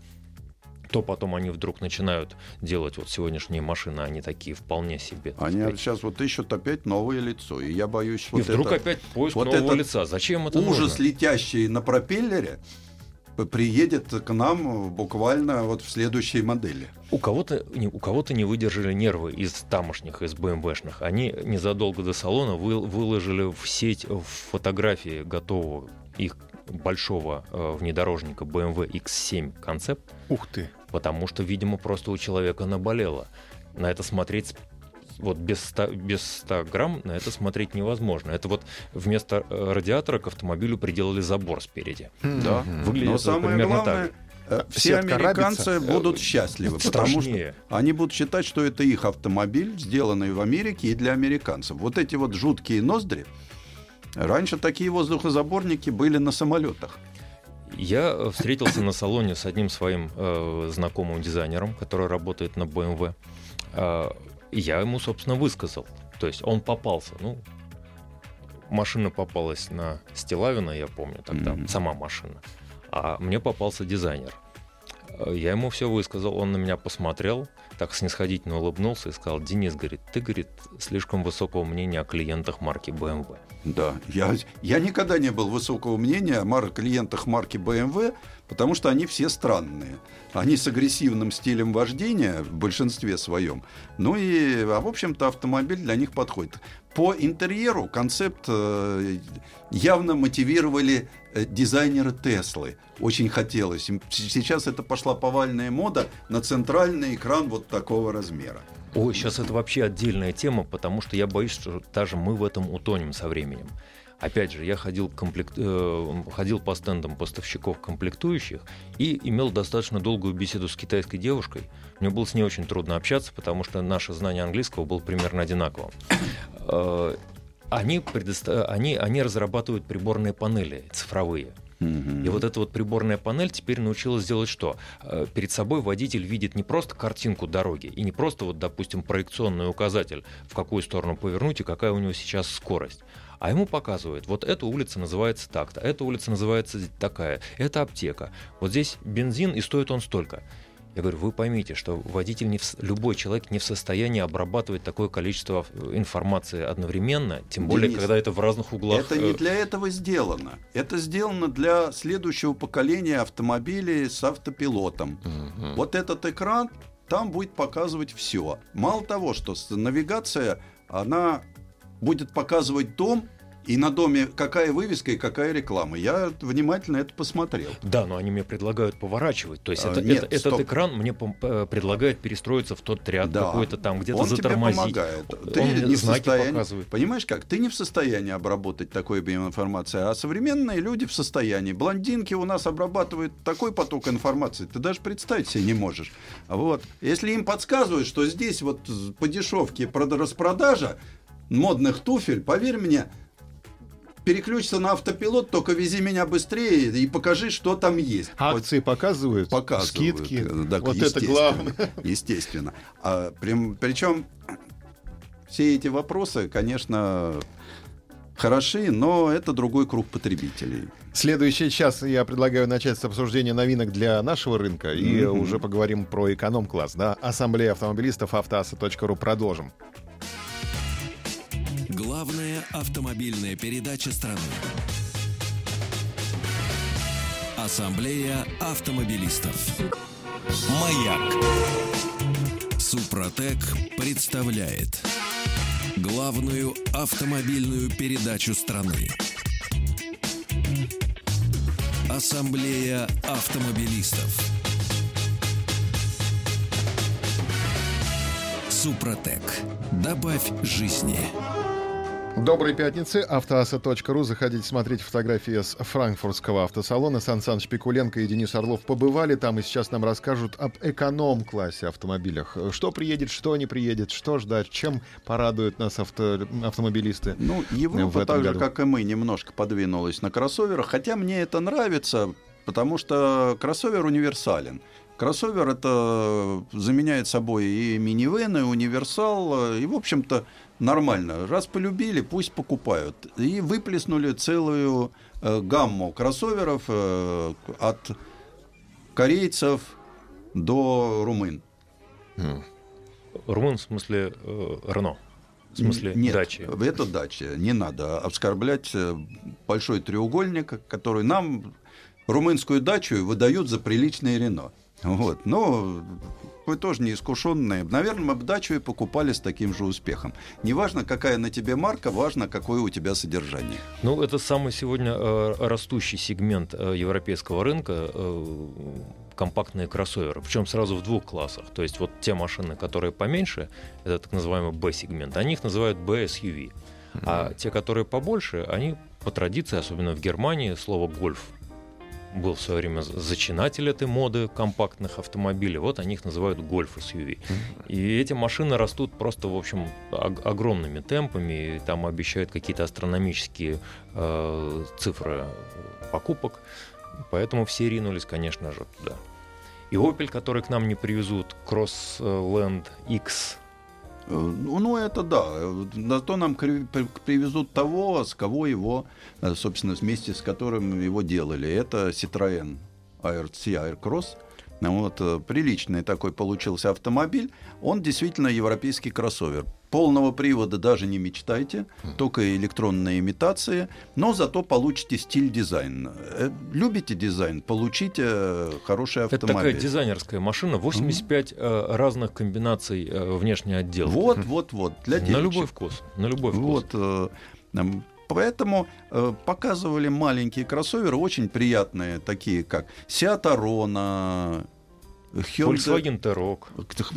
То потом они вдруг начинают делать вот сегодняшние машины, они такие вполне себе. Они сказать. сейчас вот ищут опять новое лицо. И я боюсь, И вот вдруг это опять поиск вот нового лица. Зачем это ужас, нужно? летящий на пропеллере, приедет к нам буквально вот в следующей модели. У кого-то, у кого-то не выдержали нервы из тамошних, из БМВшных. Они незадолго до салона вы- выложили в сеть фотографии готового их большого э, внедорожника BMW X7 концепт, Ух ты. потому что, видимо, просто у человека наболело. На это смотреть вот без 100, без 100 грамм на это смотреть невозможно. Это вот вместо э, радиатора к автомобилю приделали забор спереди. Да. Выглядит Но это самое примерно главное, э, все Сетка американцы будут счастливы, потому что они будут считать, что это их автомобиль, сделанный в Америке и для американцев. Вот эти вот жуткие ноздри. Раньше такие воздухозаборники были на самолетах. Я э, встретился на салоне с одним своим э, знакомым дизайнером, который работает на BMW. Э, И я ему, собственно, высказал. То есть он попался. Ну, машина попалась на Стилавина, я помню тогда, mm-hmm. сама машина. А мне попался дизайнер. Я ему все высказал, он на меня посмотрел, так снисходительно улыбнулся и сказал, Денис, говорит, ты, говорит, слишком высокого мнения о клиентах марки BMW. Да, я, я никогда не был высокого мнения о клиентах марки BMW, потому что они все странные. Они с агрессивным стилем вождения в большинстве своем. Ну и, а в общем-то, автомобиль для них подходит. По интерьеру концепт э, явно мотивировали э, дизайнеры Теслы. Очень хотелось. Сейчас это пошла повальная мода на центральный экран вот такого размера. Ой, сейчас это вообще отдельная тема, потому что я боюсь, что даже мы в этом утонем со временем. Опять же, я ходил, комплект... э, ходил по стендам поставщиков комплектующих и имел достаточно долгую беседу с китайской девушкой. Мне было с ней очень трудно общаться, потому что наше знание английского было примерно одинаково. Э, они, предоста... они, они разрабатывают приборные панели цифровые. И вот эта вот приборная панель теперь научилась делать что? Э, перед собой водитель видит не просто картинку дороги и не просто вот, допустим, проекционный указатель, в какую сторону повернуть и какая у него сейчас скорость а ему показывают, вот эта улица называется так-то, эта улица называется такая, это аптека. Вот здесь бензин, и стоит он столько. Я говорю, вы поймите, что водитель, не в, любой человек не в состоянии обрабатывать такое количество информации одновременно, тем более, Денис, когда это в разных углах. Это не э, для этого сделано. Это сделано для следующего поколения автомобилей с автопилотом. Угу. Вот этот экран там будет показывать все. Мало того, что навигация, она будет показывать дом, и на доме какая вывеска и какая реклама. Я внимательно это посмотрел. Да, но они мне предлагают поворачивать. То есть а, это, нет, это, этот экран мне э, предлагает перестроиться в тот ряд да. какой-то там, где-то Он затормозить. Тебе помогает. Ты Он не в состоянии, показывает. Понимаешь как? Ты не в состоянии обработать такой объем информации, а современные люди в состоянии. Блондинки у нас обрабатывают такой поток информации, ты даже представить себе не можешь. Вот. Если им подсказывают, что здесь вот по дешевке распродажа, модных туфель, поверь мне, переключиться на автопилот, только вези меня быстрее и покажи, что там есть. Акции показывают, показывают скидки. Да, вот это главное. Естественно. А, причем все эти вопросы, конечно, хороши, но это другой круг потребителей. Следующий час я предлагаю начать с обсуждения новинок для нашего рынка и mm-hmm. уже поговорим про эконом-класс. Да? Ассамблея автомобилистов автоаса.ру продолжим. Главная автомобильная передача страны. Ассамблея автомобилистов. Маяк. Супротек представляет главную автомобильную передачу страны. Ассамблея автомобилистов. Супротек. Добавь жизни. Доброй пятницы. Автоаса.ру. Заходите смотреть фотографии с франкфуртского автосалона. Сан Саныч Пикуленко и Денис Орлов побывали там и сейчас нам расскажут об эконом-классе автомобилях. Что приедет, что не приедет, что ждать, чем порадуют нас авто, автомобилисты. Ну, Европа так же, как и мы, немножко подвинулась на кроссоверах, хотя мне это нравится, потому что кроссовер универсален. Кроссовер это заменяет собой и минивэн, и универсал, и, в общем-то, нормально. Раз полюбили, пусть покупают. И выплеснули целую э, гамму кроссоверов э, от корейцев до румын. Mm. Румын в смысле э, Рено? В смысле Нет, дачи? это дача. Не надо оскорблять э, большой треугольник, который нам румынскую дачу выдают за приличное Рено. Вот. Но вы тоже не искушенные. Наверное, мы бы дачу и покупали с таким же успехом. Неважно, какая на тебе марка, важно, какое у тебя содержание. Ну, это самый сегодня э, растущий сегмент э, европейского рынка. Э, компактные кроссоверы, причем сразу в двух классах. То есть вот те машины, которые поменьше, это так называемый B-сегмент, они их называют B-SUV. Mm-hmm. А те, которые побольше, они по традиции, особенно в Германии, слово гольф был в свое время зачинатель этой моды компактных автомобилей. Вот они их называют гольф SUV. И эти машины растут просто, в общем, огромными темпами. И там обещают какие-то астрономические э, цифры покупок. Поэтому все ринулись, конечно же, туда. И Opel, который к нам не привезут, Crossland X, Ну, ну, это да. Зато нам кри- при- привезут того, с кого его, э, собственно, вместе с которым его делали. Это Citroën ARC Aircross. Вот, э, приличный такой получился автомобиль. Он действительно европейский кроссовер. Полного привода даже не мечтайте, только электронная имитация, но зато получите стиль дизайн. Э, Любите дизайн, получите э, хороший Это автомобиль. такая дизайнерская машина, 85 э, разных комбинаций внешней отделки. Вот, вот, вот. Для на девочек. любой вкус. На любой вкус. Вот. Поэтому э, показывали маленькие кроссоверы, очень приятные, такие как Seat Arona, Hyundai, Volkswagen T-Roc.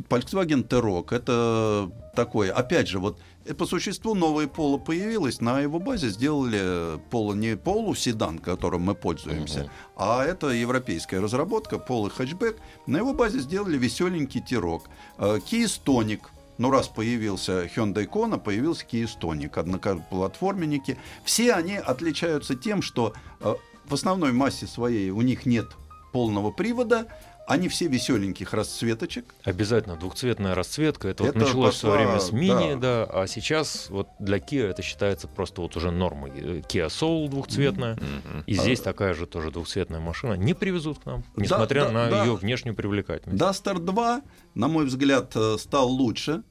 Volkswagen T-Roc. Это такое, опять же, вот э, по существу новое поло появилось, на его базе сделали поло не полуседан, которым мы пользуемся, а это европейская разработка, поло хэтчбэк. На его базе сделали веселенький T-Roc. Э, Kia Stonic. Ну, раз появился Hyundai Kona, появился Kia Stonic, одноплатформенники. Все они отличаются тем, что э, в основной массе своей у них нет полного привода, они все веселеньких расцветочек, Обязательно двухцветная расцветка. Это, Это вот началось в свое пошла, время с мини, да. да. а сейчас вот для Kia это считается просто вот уже нормой. Э, Kia Soul двухцветная, и здесь такая же тоже двухцветная машина. Не привезут к нам, Да, несмотря да, на да. ее внешнюю привлекательность. Duster 2, на мой взгляд, э, стал лучше.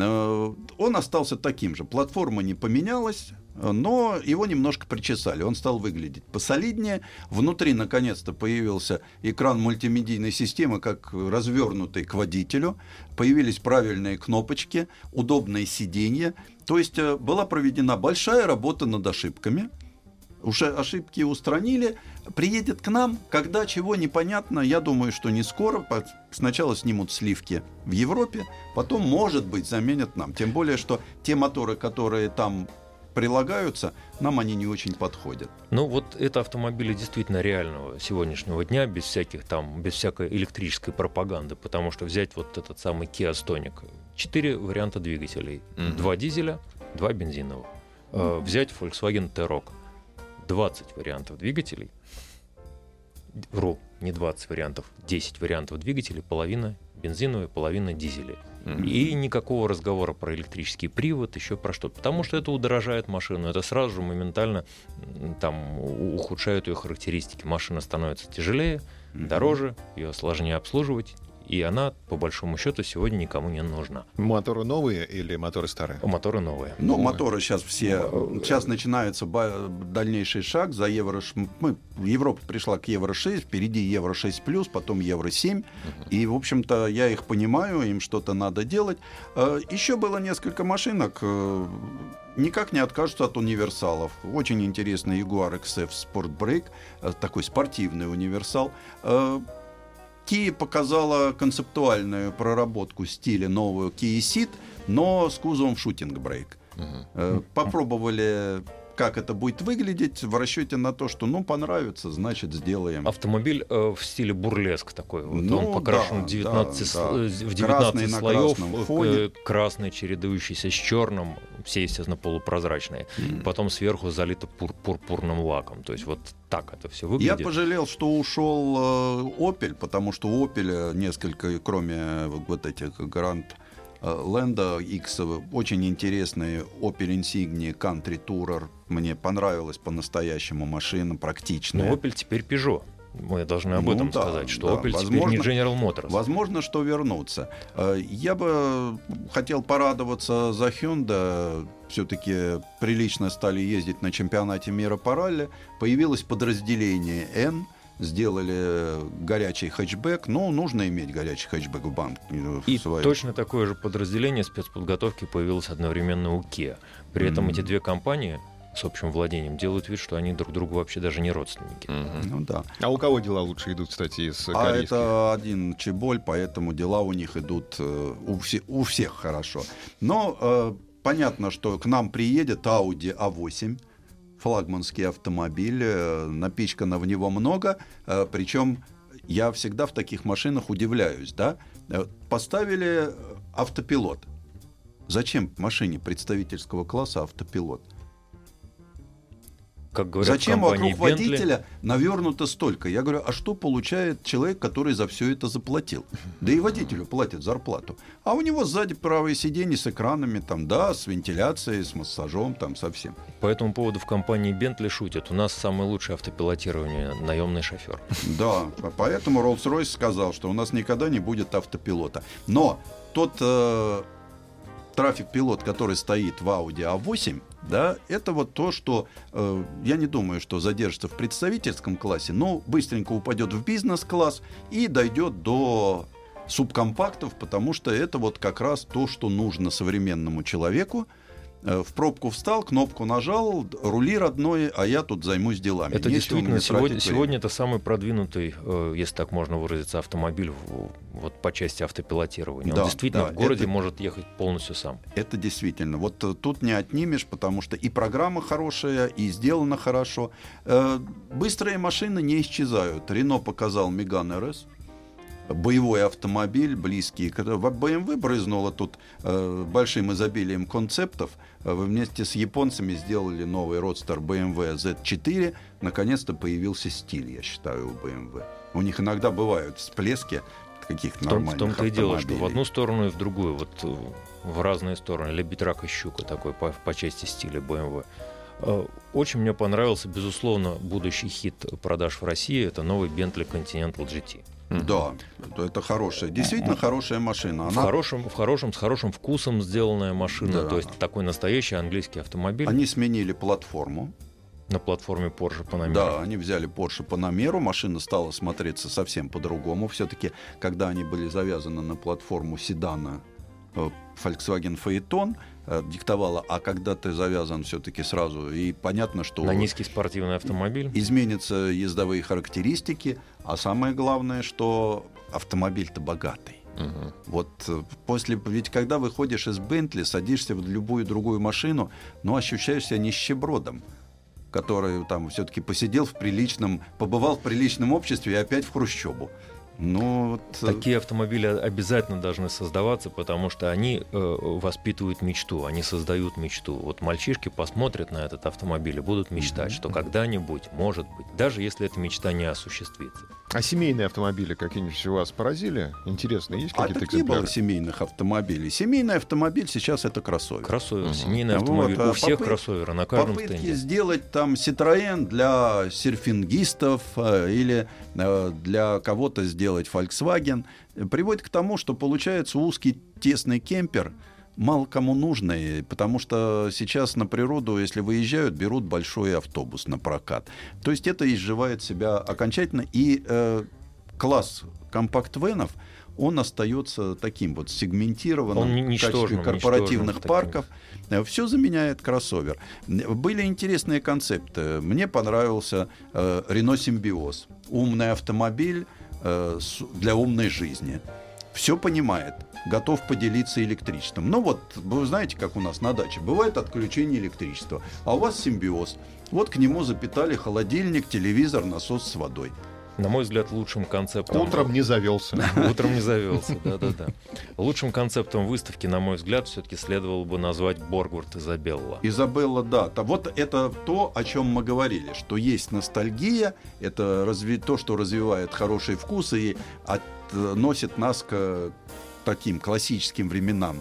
Э, Он остался таким же. Платформа не поменялась, но его немножко причесали. Он стал выглядеть посолиднее. Внутри, наконец-то, появился экран мультимедийной системы, как развернутый к водителю. Появились правильные кнопочки, удобные сиденья. То есть э, была проведена большая работа над ошибками. Уже ошибки устранили. Приедет к нам, когда чего непонятно, я думаю, что не скоро. Сначала снимут сливки в Европе, потом, может быть, заменят нам. Тем более, что те моторы, которые там прилагаются, нам они не очень подходят. Ну вот это автомобили действительно реального сегодняшнего дня, без всяких там, без всякой электрической пропаганды, потому что взять вот этот самый Kia Stonic, четыре варианта двигателей, Мгм. два дизеля, два бензиновых. Э, Взять Volkswagen T-Roc, 20 вариантов двигателей, вру, не 20 вариантов, 10 вариантов двигателей, половина бензиновые, половина дизелей. И никакого разговора про электрический привод, еще про что. Потому что это удорожает машину. Это сразу же моментально там у- ухудшают ее характеристики. Машина становится тяжелее, дороже, ее сложнее обслуживать. И она, по большому счету, сегодня никому не нужна. Моторы новые или моторы старые? Моторы новые. Ну, Ну, моторы сейчас все. Сейчас начинается дальнейший шаг за евро. Мы, Европа пришла к евро 6, впереди евро 6 плюс, потом евро 7. И, в общем-то, я их понимаю, им что-то надо делать. Э, Еще было несколько машинок. э, Никак не откажутся от универсалов. Очень интересный Jaguar XF Sport Break, э, такой спортивный универсал. Kia показала концептуальную проработку стиля новую Kia Ceed, но с кузовом шутинг-брейк. Э, Попробовали, как это будет выглядеть, в расчете на то, что, ну, понравится, значит, сделаем. Автомобиль э, в стиле бурлеск такой. Вот Ну, он покрашен да, в 19, да, да. в 19 Красный слоев, фоне. э, красный, чередующийся с черным, все, естественно, полупрозрачные. Потом сверху залито пур- пурпурным лаком. То есть вот так это все Я выглядит. пожалел, что ушел э, Opel, потому что у Opel несколько, кроме вот этих Grand Ленда X, очень интересные Opel Insignia Country Tourer. Мне понравилась по-настоящему машина, Но практичная. Opel теперь Peugeot. Мы должны об Ну этом да, сказать, что да. Opel теперь не Возможно- General Motors. Возможно, что вернуться. Э, Я бы хотел порадоваться за Hyundai. Все-таки прилично стали ездить на чемпионате мира по ралли. Появилось подразделение N. Сделали горячий хэтчбэк. Ну, нужно иметь горячий хэтчбэк в банк. э, И своем. точно такое же подразделение спецподготовки появилось одновременно у Kia. При этом Мгм. эти две компании с общим владением делают вид, что они друг другу вообще даже не родственники. Ну да. А у кого дела лучше идут, кстати, из А корейских? это один чеболь, поэтому дела у них идут э, у, все- у всех хорошо. Но э, понятно, что к нам приедет Audi A8, флагманский автомобиль, э, напичкано в него много, э, причем я всегда в таких машинах удивляюсь, да? Э, Поставили автопилот. Зачем машине представительского класса автопилот? Как говорят Зачем вокруг Bentley, водителя навернуто столько? Я говорю, а что получает человек, который за все это заплатил? Да и водителю платят зарплату. А у него сзади правое сиденье с экранами, там, да, с вентиляцией, с массажом, там, совсем. По этому поводу в компании Bentley шутят. У нас самое лучшее автопилотирование – наемный шофер. Да, поэтому Rolls-Royce сказал, что у нас никогда не будет автопилота. Но тот э, трафик-пилот, который стоит в Audi A8, да, это вот то, что э, я не думаю, что задержится в представительском классе, но быстренько упадет в бизнес-класс и дойдет до субкомпактов, потому что это вот как раз то, что нужно современному человеку. Э, В пробку встал, кнопку нажал, рули родной, а я тут займусь делами. Это Нечего действительно сегодня, сегодня это самый продвинутый, э, если так можно выразиться, автомобиль вот по части автопилотирования. Да, Он действительно да, в городе это- может ехать полностью сам. Это действительно. Вот э, тут не отнимешь, потому что и программа хорошая, и сделано хорошо. Быстрые машины не исчезают. Рено показал Меган РС. Боевой автомобиль, близкий. Когда в BMW брызнуло тут э, большим изобилием концептов, э, вы вместе с японцами сделали новый родстер BMW Z4. Наконец-то появился стиль, я считаю, у BMW. У них иногда бывают всплески каких-то нормальных в том-то и дело, что в одну сторону и в другую, вот э, в разные стороны. Лебедь, рак и щука такой по, по части стиля BMW. Э, Очень мне понравился, безусловно, будущий хит продаж в России. Это новый Bentley Continental GT. Да, это- хорошая, действительно хорошая машина. В Она- хорошем, в хорошем, с хорошим вкусом сделанная машина. Да. То есть такой настоящий английский автомобиль Они сменили платформу. на платформе Porsche Panamera. Да, они взяли Porsche Panamera, машина стала смотреться совсем по-другому. Все-таки, когда они были завязаны на платформу седана Volkswagen Phaeton, э, диктовала, а когда ты завязан все-таки сразу, и понятно, что На низкий спортивный автомобиль. изменятся ездовые характеристики, а самое главное, что автомобиль-то богатый. Мгм. Вот э, после, ведь когда выходишь из Бентли, садишься в любую другую машину, но ощущаешь себя нищебродом, который там все-таки посидел в приличном, побывал в приличном обществе и опять в Хрущебу. Ну, вот, э, Такие автомобили обязательно должны создаваться, потому что они э, воспитывают мечту, они создают мечту. Вот мальчишки посмотрят на этот автомобиль и будут мечтать, что когда-нибудь, может быть, даже если эта мечта не осуществится. А семейные автомобили какие-нибудь у вас поразили? Интересно, есть а какие-то так не было экземпляры? семейных автомобилей. Семейный автомобиль сейчас это кроссовер. Кроссовер, Мгм. семейный Вот, автомобиль, а у всех попыт- кроссоверы, на каждом Попытки стенде. сделать там Citroën для серфингистов э, или э, для кого-то сделать Volkswagen э, приводит к тому, что получается узкий тесный кемпер мало кому нужный, потому что сейчас на природу, если выезжают, берут большой автобус на прокат. То есть это изживает себя окончательно, и э, класс компакт-венов, он остается таким вот сегментированным Он в ничтожным, качестве корпоративных ничтожным парков. Все заменяет кроссовер. Были интересные концепты. Мне понравился э, Renault Симбиоз. Умный автомобиль э, для умной жизни. Все понимает, готов поделиться электричеством. Ну вот, вы знаете, как у нас на даче. Бывает отключение электричества, а у вас симбиоз. Вот к нему запитали холодильник, телевизор, насос с водой. На мой взгляд, лучшим концептом... Утром не завелся. Утром не завелся, да-да-да. Лучшим концептом выставки, на мой взгляд, все-таки следовало бы назвать Боргвард Изабелла. Изабелла, да. Вот это то, о чем мы говорили, что есть ностальгия, это разви- то, что развивает хороший вкус и относит нас к таким классическим временам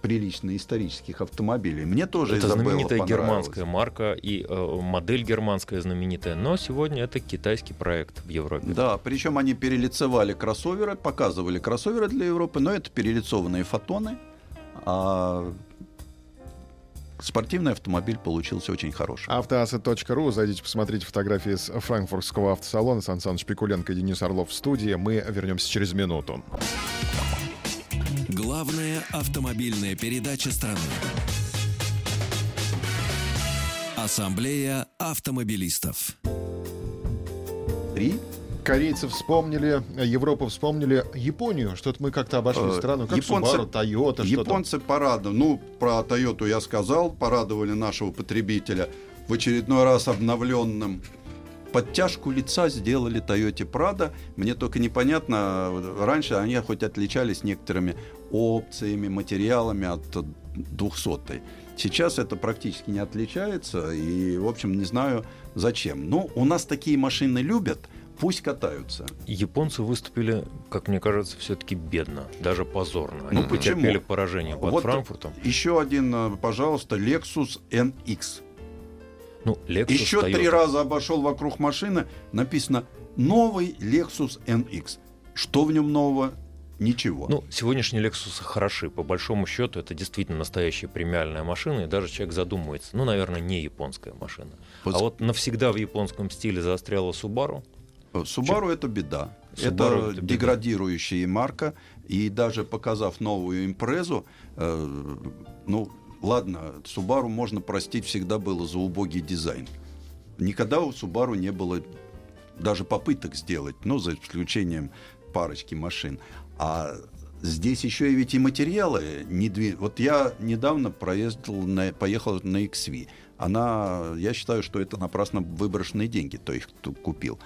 прилично исторических автомобилей. Мне тоже Это Изабелла знаменитая германская марка и э, модель германская знаменитая, но сегодня это китайский проект в Европе. Да, причем они перелицевали кроссоверы, показывали кроссоверы для Европы, но это перелицованные фотоны, а спортивный автомобиль получился очень хороший. Автоасset.ру. Зайдите, посмотрите фотографии с франкфуртского автосалона. Сан Саныч Пикуленко и Денис Орлов в студии. Мы вернемся через минуту. Главная автомобильная передача страны. Ассамблея автомобилистов. Три Корейцы вспомнили, Европу вспомнили, Японию. Что-то мы как-то обошли Э, страну. Как японцы- Subaru, Toyota, что-то. Японцы порадовали. Ну, про Тойоту я сказал, порадовали нашего потребителя в очередной раз обновленным. Подтяжку лица сделали Тойоте Прада. Мне только непонятно, раньше они хоть отличались некоторыми опциями, материалами от 200 Сейчас это практически не отличается, и, в общем, не знаю зачем. Но у нас такие машины любят, пусть катаются. Японцы выступили, как мне кажется, все-таки бедно, даже позорно. Они Ну, почему? потерпели поражение под Вот Франкфуртом. Еще один, э, пожалуйста, Lexus NX. Ну, Lexus Еще Toyota. три раза обошел вокруг машины, написано «Новый Lexus NX». Что в нем нового? Ничего. Ну, сегодняшние Lexus хороши. По большому счету, это действительно настоящая премиальная машина, и даже человек задумывается. Ну, наверное, не японская машина. Вот А вот навсегда в японском стиле застряла Subaru. Subaru это беда. Subaru это, это беда. деградирующая марка. И даже показав новую импрезу, э, ну, ладно, Subaru можно простить всегда было за убогий дизайн. Никогда у Subaru не было даже попыток сделать, ну, за исключением парочки машин. А здесь еще и ведь и материалы не дви- Вот я недавно проездил на, поехал на XV. Она, я считаю, что это напрасно выброшенные деньги, то их кто купил.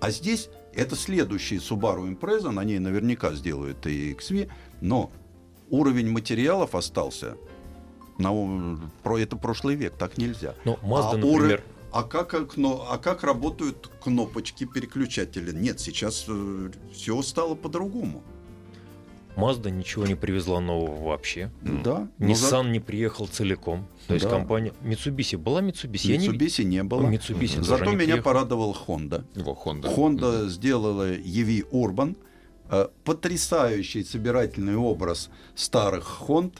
А здесь это следующий Subaru Impreza, на ней наверняка сделают и XV, но уровень материалов остался на, про это прошлый век, так нельзя. Ну, Mazda, а, например, а как, окно- а как работают кнопочки переключателя? Нет, сейчас все стало по-другому. Mazda ничего не привезла нового вообще. Да. но за- Nissan не приехал целиком. То есть Да. компания Mitsubishi была Mitsubishi. Я не Mitsubishi не было. Mitsubishi тоже Зато не меня приехал. порадовал Honda. Его Honda. Honda сделала EV Urban. э, Потрясающий собирательный образ старых Хонд.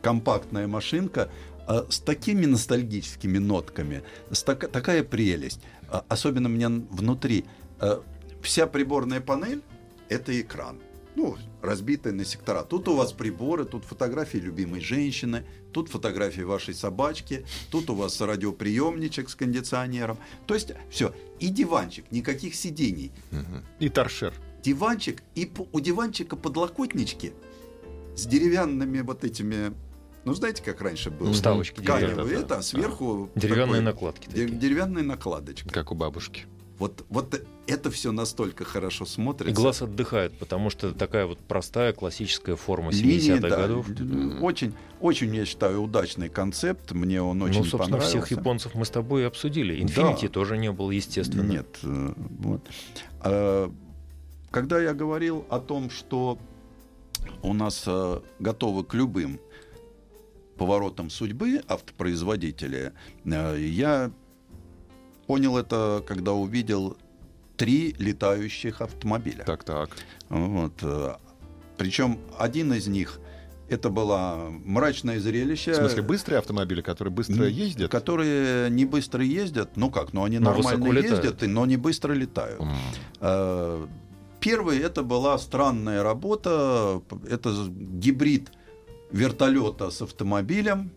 Компактная машинка э, с такими ностальгическими нотками. С така- такая прелесть. А, Особенно мне внутри. э, Вся приборная панель — это экран. Ну, разбитый на сектора. Тут у вас приборы, тут фотографии любимой женщины, тут фотографии вашей собачки, тут у вас радиоприемничек с кондиционером. То есть все. И диванчик, никаких сидений. И торшер. Диванчик, и у диванчика подлокотнички с деревянными вот этими, ну знаете, как раньше было? Вставочки Тканевые, деревянные. это, а сверху Деревянные такой накладки. такие. деревянная накладочка. Как у бабушки. Вот, вот это все настолько хорошо смотрится. И глаз отдыхает, потому что такая вот простая классическая форма Линии, 70-х да, годов. Очень, очень, я считаю, удачный концепт. Мне он очень ну, собственно, понравился. всех японцев мы с тобой обсудили. Infinity Да. тоже не было, естественно. Нет. э, Вот. А, Когда я говорил о том, что у нас э, готовы к любым поворотам судьбы автопроизводители, э, я понял это, когда увидел три летающих автомобиля. Так, так. Вот. э, Причем один из них это было мрачное зрелище. В смысле, быстрые автомобили, которые быстро ездят? Которые не быстро ездят, ну как, ну они Но нормально ездят, но не быстро летают. Э, Первый это была странная работа, это гибрид вертолета с автомобилем,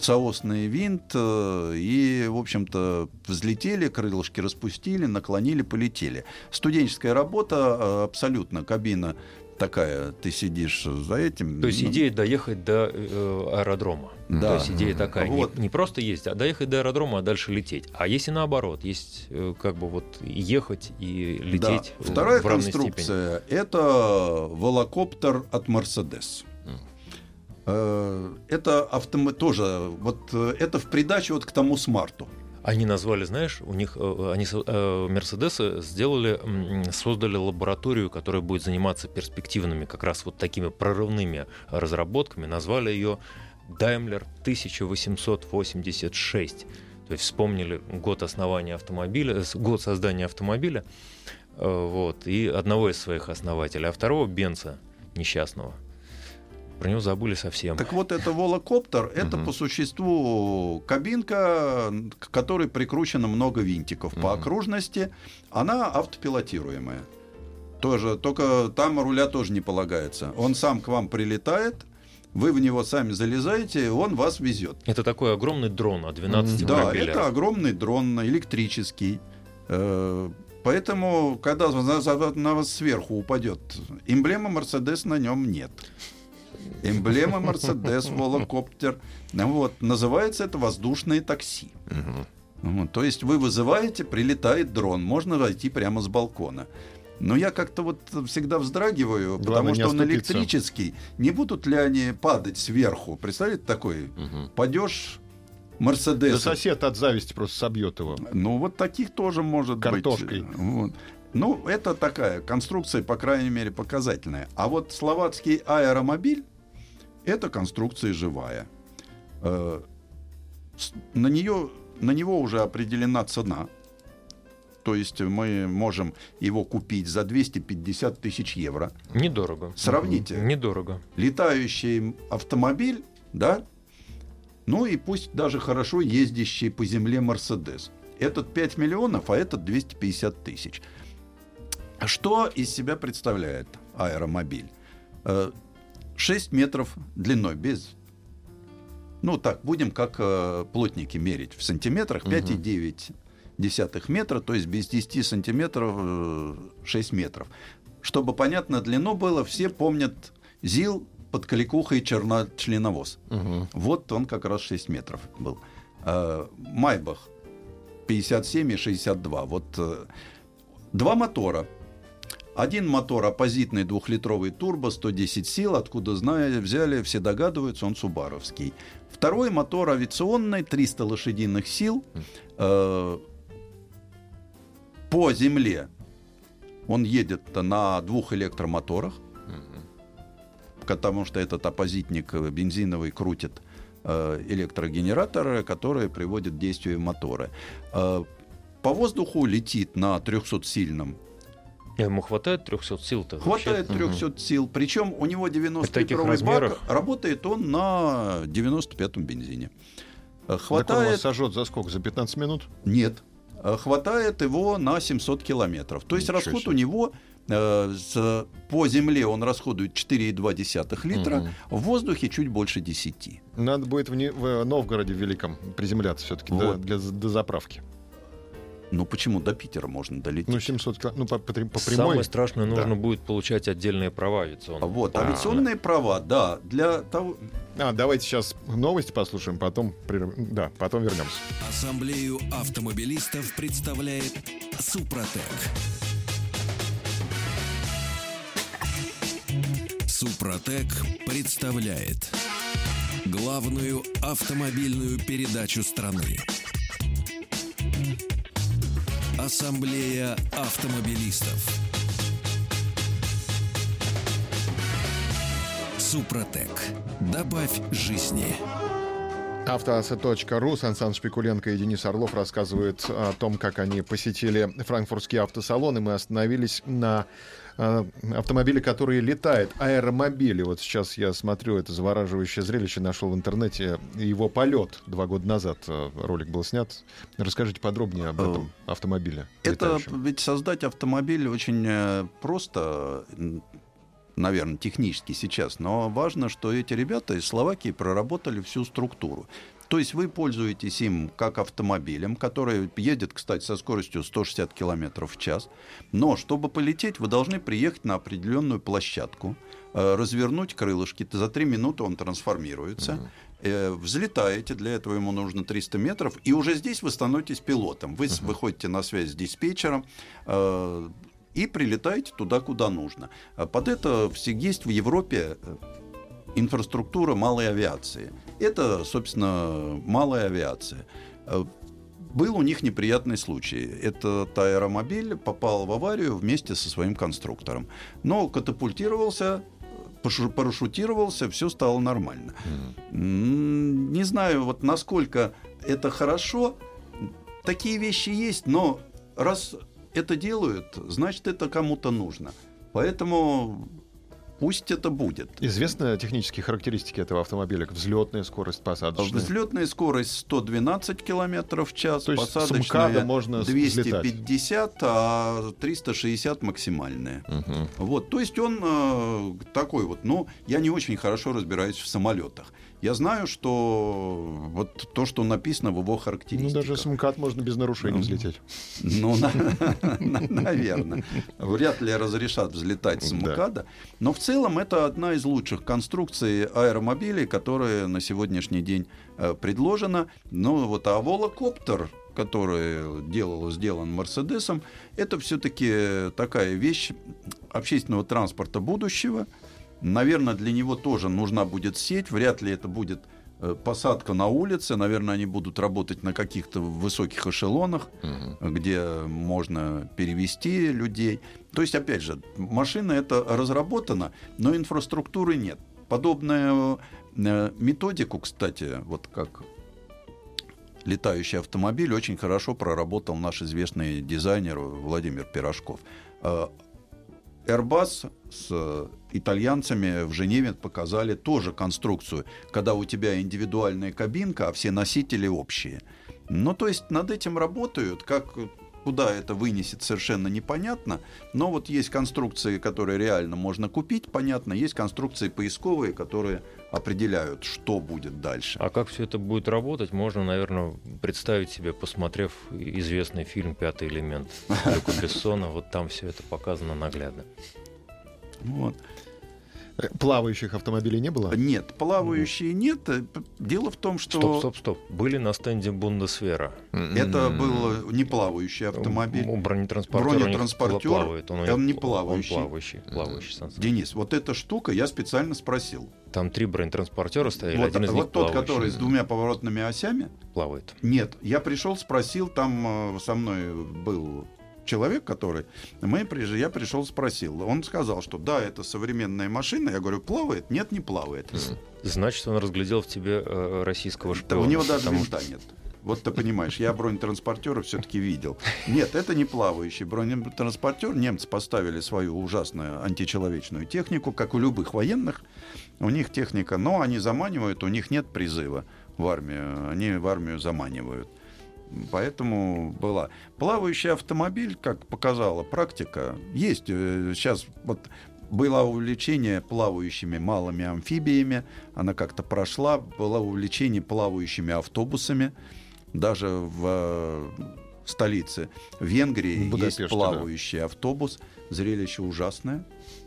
соосный винт, э, и, в общем-то, взлетели, крылышки распустили, наклонили, полетели. Студенческая работа э, абсолютно, кабина такая, ты сидишь за этим. То есть ну, идея доехать до э, аэродрома. Да. То есть идея такая, не- Вот. не, просто ездить, а доехать до аэродрома, а дальше лететь. А если наоборот, есть э, как бы вот ехать и лететь Да. Вторая в равной степени. конструкция это волокоптер от Mercedes. Э, Это автомо... тоже вот э, это в придачу вот к тому смарту. Они назвали, знаешь, у них э, они Мерседесы сделали, создали лабораторию, которая будет заниматься перспективными, как раз вот такими прорывными разработками. Назвали ее Daimler 1886. То есть вспомнили год основания автомобиля, год создания автомобиля, вот, и одного из своих основателей, а второго Бенца несчастного. Про него забыли совсем. Так вот, это волокоптер, это по существу кабинка, к которой прикручено много винтиков. По окружности она автопилотируемая. Тоже, только там руля тоже не полагается. Он сам к вам прилетает, вы в него сами залезаете, он вас везет. Это такой огромный дрон о 12 Да, это огромный дрон электрический. Э, Поэтому, когда на вас сверху упадет эмблема Мерседес, на нем нет. Эмблема Мерседес, волокоптер. Ну Вот, называется это воздушное такси. Вот, то есть вы вызываете, прилетает дрон, можно войти прямо с балкона. Но я как-то вот всегда вздрагиваю, Главное потому что он электрический. Не будут ли они падать сверху? Представляете, такой, падешь Мерседес. Да сосед от зависти просто собьет его. Ну, вот таких тоже может Картошкой. быть. Вот. Ну, это такая конструкция, по крайней мере, показательная. А вот словацкий аэромобиль – это конструкция живая. Э, На, нее, на него уже определена цена. То есть мы можем его купить за 250 тысяч евро. Недорого. Сравните. Недорого. Летающий автомобиль, да, ну и пусть даже хорошо ездящий по земле Мерседес. Этот 5 миллионов, а этот 250 тысяч. Что из себя представляет аэромобиль? Э, 6 метров длиной, без... Ну так, будем как э, плотники мерить в сантиметрах, 5,9 десятых метра, то есть без 10 сантиметров э, 6 метров. Чтобы понятно длину было, все помнят ЗИЛ под Каликухой черночленовоз. Вот он как раз 6 метров был. Э, Майбах 57 и 62. Вот э, два мотора. Один мотор оппозитный двухлитровый турбо, 110 сил, откуда зная, взяли, все догадываются, он субаровский. Второй мотор авиационный, 300 лошадиных сил. Э, по земле он едет на двух электромоторах, потому что этот оппозитник э, бензиновый крутит э, электрогенераторы, которые приводят к действию мотора. Э, по воздуху летит на 300-сильном. Ему хватает 300 сил-то? Хватает 300 сил. Причем у него 90-литровый таких бак. Работает он на 95-м бензине. Э, Так он вас Хватает... сожжет за сколько? За 15 минут? Нет. Э, Хватает его на 700 километров. То есть Ничего расход себе. у него э, с- по земле он расходует 4,2 литра, Мгм. в воздухе чуть больше 10. Надо будет в, Не- в Новгороде Великом приземляться все-таки Вот. для, до заправки. Ну почему до Питера можно долететь? Ну, 700 кило... Ну, по, по, по прямой. Самое страшное, Да. нужно будет получать отдельные права авиационные. вот, А, авиационные права, да, для того... А, давайте сейчас новости послушаем, потом, прерв- да, потом вернемся. Ассамблею автомобилистов представляет Супротек. Супротек представляет главную автомобильную передачу страны. Ассамблея автомобилистов. Супротек. Добавь жизни. Автоаса.ру, Сан Саныч Пикуленко и Денис Орлов рассказывают о том, как они посетили франкфуртский автосалон, и мы остановились на э, автомобиле, который летает, аэромобили. Вот сейчас я смотрю это завораживающее зрелище, нашел в интернете его полет. Два года назад э, ролик был снят. Расскажите подробнее об этом автомобиле. Это летающем. ведь создать автомобиль очень э, просто, наверное, технически сейчас, но важно, что эти ребята из Словакии проработали всю структуру. То есть вы пользуетесь им как автомобилем, который едет, кстати, со скоростью 160 км в час. Но чтобы полететь, вы должны приехать на определенную площадку, э, развернуть крылышки. За три минуты он трансформируется. Э, Взлетаете, для этого ему нужно 300 метров, и уже здесь вы становитесь пилотом. Вы выходите на связь с диспетчером, э, и прилетаете туда, куда нужно. Под это все есть в Европе инфраструктура малой авиации. Это, собственно, малая авиация. Э, Был у них неприятный случай. Этот аэромобиль попал в аварию вместе со своим конструктором. Но катапультировался, парашютировался, все стало нормально. Не знаю, вот насколько это хорошо. Такие вещи есть, но раз это делают, значит, это кому-то нужно. Поэтому пусть это будет. Известны технические характеристики этого автомобиля? Взлетная скорость, посадочная? Взлетная скорость 112 километров в час, То есть посадочная можно с- 250, а 360 максимальная. Мгм. Вот, то есть он э, такой вот, ну, я не очень хорошо разбираюсь в самолетах. Я знаю, что вот то, что написано в его Ну, характеристиках. даже с МКАД можно без нарушений Ну, взлететь. Ну, наверное. Вряд ли разрешат взлетать с Да. МКАДа. Но в целом это одна из лучших конструкций аэромобилей, которая на сегодняшний день э, предложена. Ну, вот, а волокоптер который делал, сделан Мерседесом, это все-таки такая вещь общественного транспорта будущего. Наверное, для него тоже нужна будет сеть. Вряд ли это будет э, посадка на улице. Наверное, они будут работать на каких-то высоких эшелонах, угу. где можно перевести людей. То есть, опять же, машина это разработана, но инфраструктуры нет. Подобную э, методику, кстати, вот как летающий автомобиль очень хорошо проработал наш известный дизайнер Владимир Пирожков. Э, Airbus с итальянцами в Женеве показали тоже конструкцию, когда у тебя индивидуальная кабинка, а все носители общие. Ну, то есть над этим работают, как Куда это вынесет, совершенно непонятно. Но вот есть конструкции, которые реально можно купить, понятно. Есть конструкции поисковые, которые определяют, что будет дальше. А как все это будет работать, можно, наверное, представить себе, посмотрев известный фильм «Пятый элемент» Люка Бессона. Вот там все это показано наглядно. Вот. Плавающих автомобилей не было? Нет, плавающие нет. Дело в том, что... Стоп, стоп, стоп. Были на стенде Бундесвера. Это был не плавающий автомобиль. Бронетранспортер, Бронетранспортер плавает. Он, он не плавающий. Он плавающий. плавающий Денис, вот эта штука я специально спросил. Там три бронетранспортера стояли, вот, один из вот них тот, плавающий. который с двумя поворотными осями? Плавает. Нет, я пришел, спросил, там э, со мной был человек, который... Мы, я пришел, спросил. Он сказал, что да, это современная машина. Я говорю, плавает? Нет, не плавает. Значит, он разглядел в тебе э, российского шпиона. Да у него даже винта нет. Вот ты понимаешь, я бронетранспортера все-таки видел. Нет, это не плавающий бронетранспортер. Немцы поставили свою ужасную античеловечную технику, как у любых военных. У них техника, но они заманивают, у них нет призыва в армию. Они в армию заманивают. Поэтому была. Плавающий автомобиль, как показала практика, есть. Э, сейчас вот было увлечение плавающими малыми амфибиями, она как-то прошла, было увлечение плавающими автобусами, даже в э, столице Венгрии есть плавающий да. автобус, зрелище ужасное.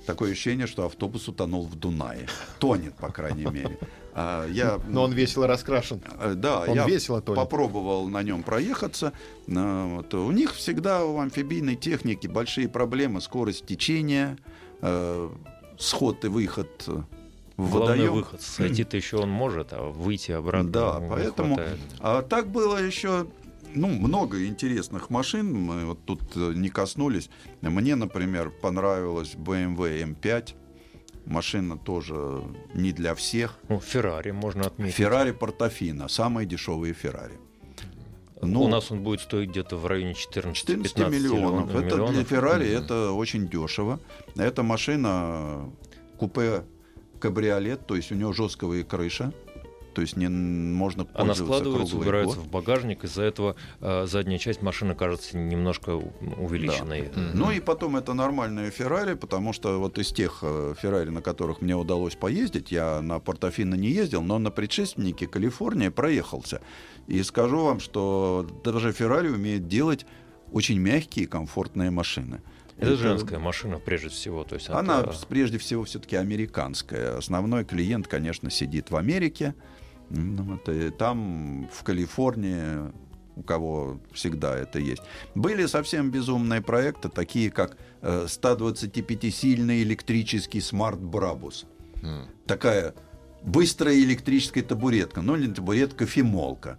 Такое ощущение, что автобус утонул в Дунае. Тонет, по крайней мере. А, я, Но он весело раскрашен. Э, да, он я весело тонет. попробовал на нем проехаться. Вот. У них всегда у амфибийной техники большие проблемы. Скорость течения, э, сход и выход в Главный водоем. выход. Сойти-то еще он может, а выйти обратно Да, поэтому... Хватает. А так было еще ну, много интересных машин, мы вот тут э, не коснулись. Мне, например, понравилась BMW M5. Машина тоже не для всех. Ну, Феррари можно отметить. Феррари Портофино, самые дешевые Феррари. Ну, У нас он будет стоить где-то в районе 14-15 миллионов. Это миллионов. для Феррари mm-hmm. это очень дешево. Эта машина купе кабриолет, то есть у нее жесткая крыша то есть не можно Она складывается, убирается год. в багажник, из-за этого э, задняя часть машины кажется немножко увеличенной. Да. Mm-hmm. Ну и потом это нормальная Феррари, потому что вот из тех э, Феррари, на которых мне удалось поездить, я на Портофино не ездил, но на предшественнике Калифорния проехался. И скажу вам, что даже Феррари умеет делать очень мягкие и комфортные машины. Это, это женская машина прежде всего. То есть она это... прежде всего все-таки американская. Основной клиент, конечно, сидит в Америке. Ну, вот, и там, в Калифорнии, у кого всегда это есть. Были совсем безумные проекты, такие как 125-сильный э, электрический Smart Brabus. Mm. Такая быстрая электрическая табуретка, ну или табуретка-кофемолка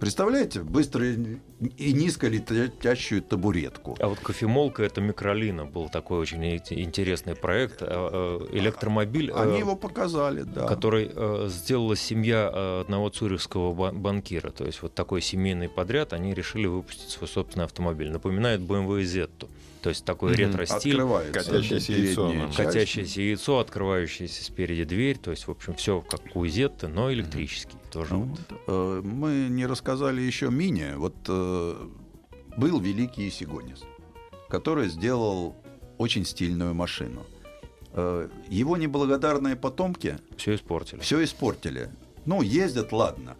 Представляете, быстро и низко летящую табуретку. А вот кофемолка это микролина был такой очень интересный проект. А, э, электромобиль. Они э, его показали, да. Который э, сделала семья одного цюрихского банкира. То есть вот такой семейный подряд они решили выпустить свой собственный автомобиль. Напоминает BMW Zетto. То есть такой mm-hmm. ретро-стиль. Катящееся яйцо. Катящееся яйцо, открывающаяся спереди дверь. То есть, в общем, все как у Зетта, но электрический. Mm-hmm. Тоже ну, вот. э, мы не рассказали еще мини. Вот э, был великий Исигонис, который сделал очень стильную машину. Э, его неблагодарные потомки... Все испортили. Все испортили. Ну, ездят, ладно.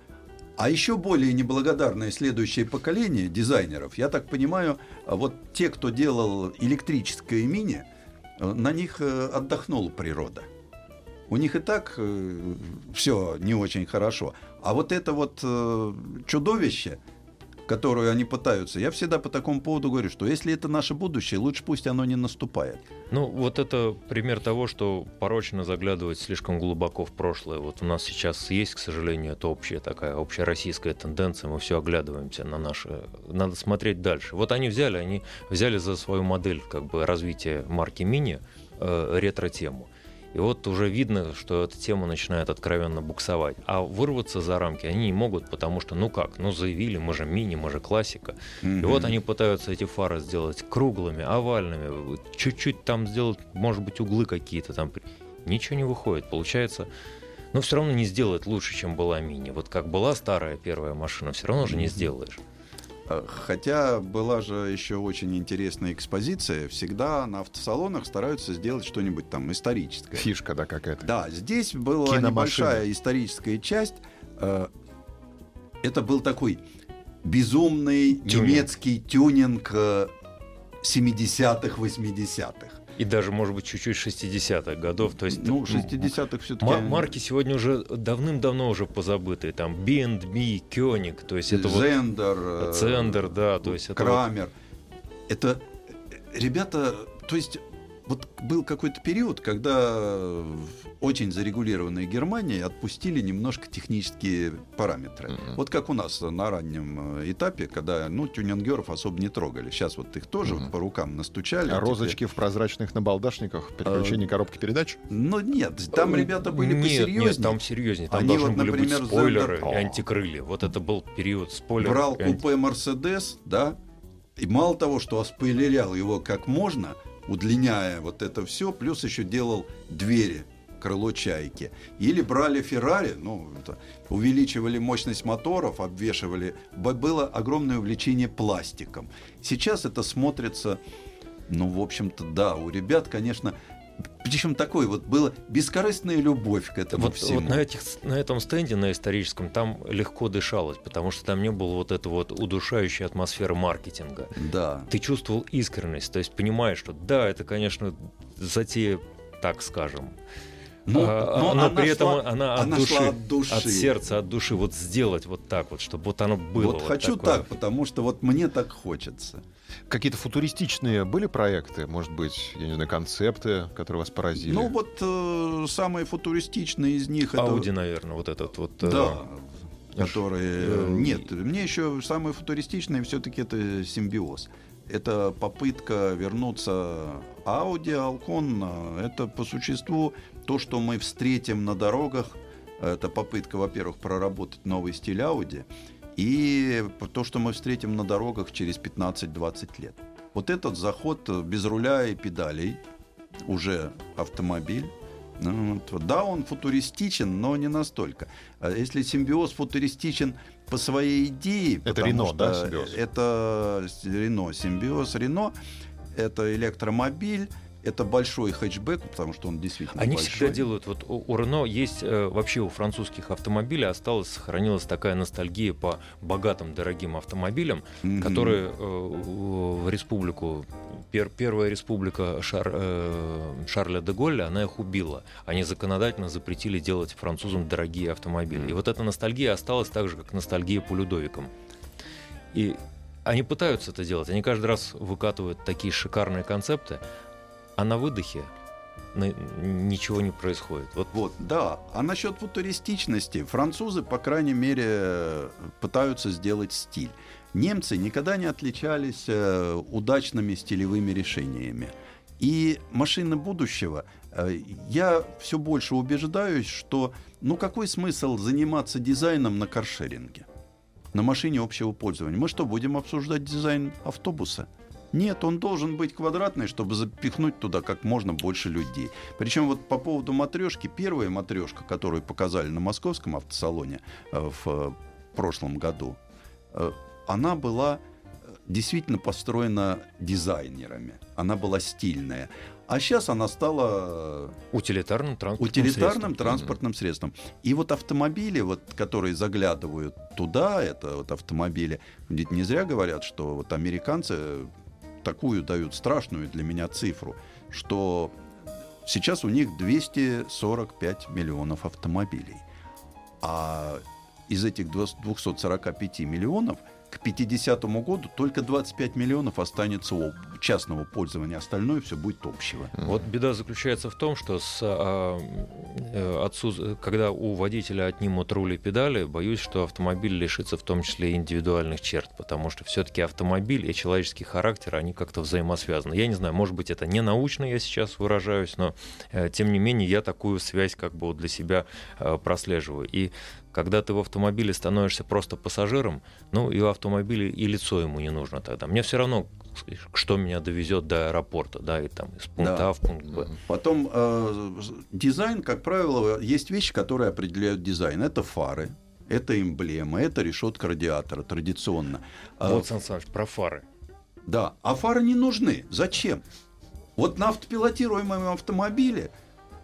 А еще более неблагодарное следующее поколение дизайнеров, я так понимаю, вот те, кто делал электрическое мини, э, на них э, отдохнула природа. У них и так э, все не очень хорошо. А вот это вот чудовище, которую они пытаются, я всегда по такому поводу говорю, что если это наше будущее, лучше пусть оно не наступает. Ну, вот это пример того, что порочно заглядывать слишком глубоко в прошлое. Вот у нас сейчас есть, к сожалению, это общая такая общероссийская тенденция, мы все оглядываемся на наше... Надо смотреть дальше. Вот они взяли, они взяли за свою модель как бы развития марки Мини э, ретро-тему. И вот уже видно, что эта тема начинает откровенно буксовать. А вырваться за рамки они не могут, потому что, ну как, ну заявили, мы же мини, мы же классика. Mm-hmm. И вот они пытаются эти фары сделать круглыми, овальными, чуть-чуть там сделать, может быть, углы какие-то там. Ничего не выходит. Получается, но все равно не сделает лучше, чем была мини. Вот как была старая первая машина, все равно же не сделаешь. Э, хотя была же еще очень интересная экспозиция. Всегда на автосалонах стараются сделать что-нибудь там историческое. Фишка, да, какая-то. Да, здесь была небольшая историческая часть. Э, это был такой безумный тюнинг. немецкий тюнинг 70-х, э, 80-х и даже, может быть, чуть-чуть 60-х годов. То есть, ну, 60-х все-таки... Марки сегодня уже давным-давно уже позабытые. Там B&B, Кёник, то есть это Зендер, вот... Зендер, да, то есть это Крамер. Вот... Это ребята, то есть вот был какой-то период, когда очень зарегулированная Германия отпустили немножко технические параметры. Mm-hmm. Вот как у нас на раннем э, этапе, когда ну, тюнингеров особо не трогали. Сейчас вот их тоже mm-hmm. вот по рукам настучали. А теперь... розочки в прозрачных набалдашниках, переключение а, коробки передач? Ну нет, там ребята были нет, посерьезнее. Нет, там серьезнее. Там Они должны вот, были например, быть спойлеры Зендер... и антикрылья. Вот это был период спойлеров. Брал купе Мерседес, да, и мало того, что оспойлерял его как можно – удлиняя вот это все, плюс еще делал двери крыло чайки. Или брали Феррари, ну, это, увеличивали мощность моторов, обвешивали. Было огромное увлечение пластиком. Сейчас это смотрится, ну, в общем-то, да, у ребят, конечно, причем такой вот была бескорыстная любовь к этому вот, всему. Вот на, этих, на этом стенде, на историческом, там легко дышалось, потому что там не было вот этой вот удушающей атмосферы маркетинга. Да. Ты чувствовал искренность, то есть понимаешь, что да, это, конечно, затея, так скажем, но, а, но, но при этом шла, она, от, она души, от души, от сердца, от души, вот сделать вот так вот, чтобы вот оно было. Вот, вот хочу такое. так, потому что вот мне так хочется. Какие-то футуристичные были проекты, может быть, я не знаю, концепты, которые вас поразили? Ну вот э, самые футуристичные из них Ауди, это... наверное, вот этот вот. Да. Э... Которые... Э... Нет, мне еще самые футуристичные все-таки это симбиоз. Это попытка вернуться Audi, Alcon. Это по существу то, что мы встретим на дорогах. Это попытка, во-первых, проработать новый стиль Audi и то, что мы встретим на дорогах через 15-20 лет. Вот этот заход без руля и педалей, уже автомобиль, ну. Да, он футуристичен, но не настолько. А если симбиоз футуристичен по своей идее... Это Рено, да, симбиоз? Это Рено, симбиоз Рено. Это электромобиль, это большой хэтчбэк, потому что он действительно Они большой. всегда делают, вот у, Рено есть, э, вообще у французских автомобилей осталась, сохранилась такая ностальгия по богатым, дорогим автомобилям, mm-hmm. которые э, в республику, пер, первая республика Шар, э, Шарля де Голля, она их убила. Они законодательно запретили делать французам дорогие автомобили. Mm-hmm. И вот эта ностальгия осталась так же, как ностальгия по Людовикам. И они пытаются это делать. Они каждый раз выкатывают такие шикарные концепты, а на выдохе ничего не происходит. Вот. вот, да. А насчет футуристичности, французы, по крайней мере, пытаются сделать стиль. Немцы никогда не отличались э, удачными стилевыми решениями. И машины будущего, э, я все больше убеждаюсь, что ну какой смысл заниматься дизайном на каршеринге? На машине общего пользования. Мы что, будем обсуждать дизайн автобуса? Нет, он должен быть квадратный, чтобы запихнуть туда как можно больше людей. Причем вот по поводу матрешки, первая матрешка, которую показали на московском автосалоне э, в э, прошлом году, э, она была действительно построена дизайнерами. Она была стильная. А сейчас она стала утилитарным транспортным утилитарным средством. транспортным средством. И вот автомобили, вот, которые заглядывают туда, это вот автомобили, ведь не зря говорят, что вот американцы такую дают страшную для меня цифру, что сейчас у них 245 миллионов автомобилей. А из этих 245 миллионов к 50 году только 25 миллионов останется об- частного пользования, остальное все будет общего. Вот беда заключается в том, что с, а, э, отсутс- когда у водителя отнимут руль и педали, боюсь, что автомобиль лишится в том числе индивидуальных черт, потому что все-таки автомобиль и человеческий характер, они как-то взаимосвязаны. Я не знаю, может быть, это не научно, я сейчас выражаюсь, но э, тем не менее я такую связь как бы вот для себя э, прослеживаю. И когда ты в автомобиле становишься просто пассажиром, ну и у автомобиля и лицо ему не нужно тогда. Мне все равно, что меня довезет до аэропорта, да, и там из пункта Да. А в пункт Б. Потом э, дизайн, как правило, есть вещи, которые определяют дизайн. Это фары, это эмблема, это решетка радиатора традиционно. А, Вот, Сан Саныч, про фары. Да, а фары не нужны. Зачем? Вот на автопилотируемом автомобиле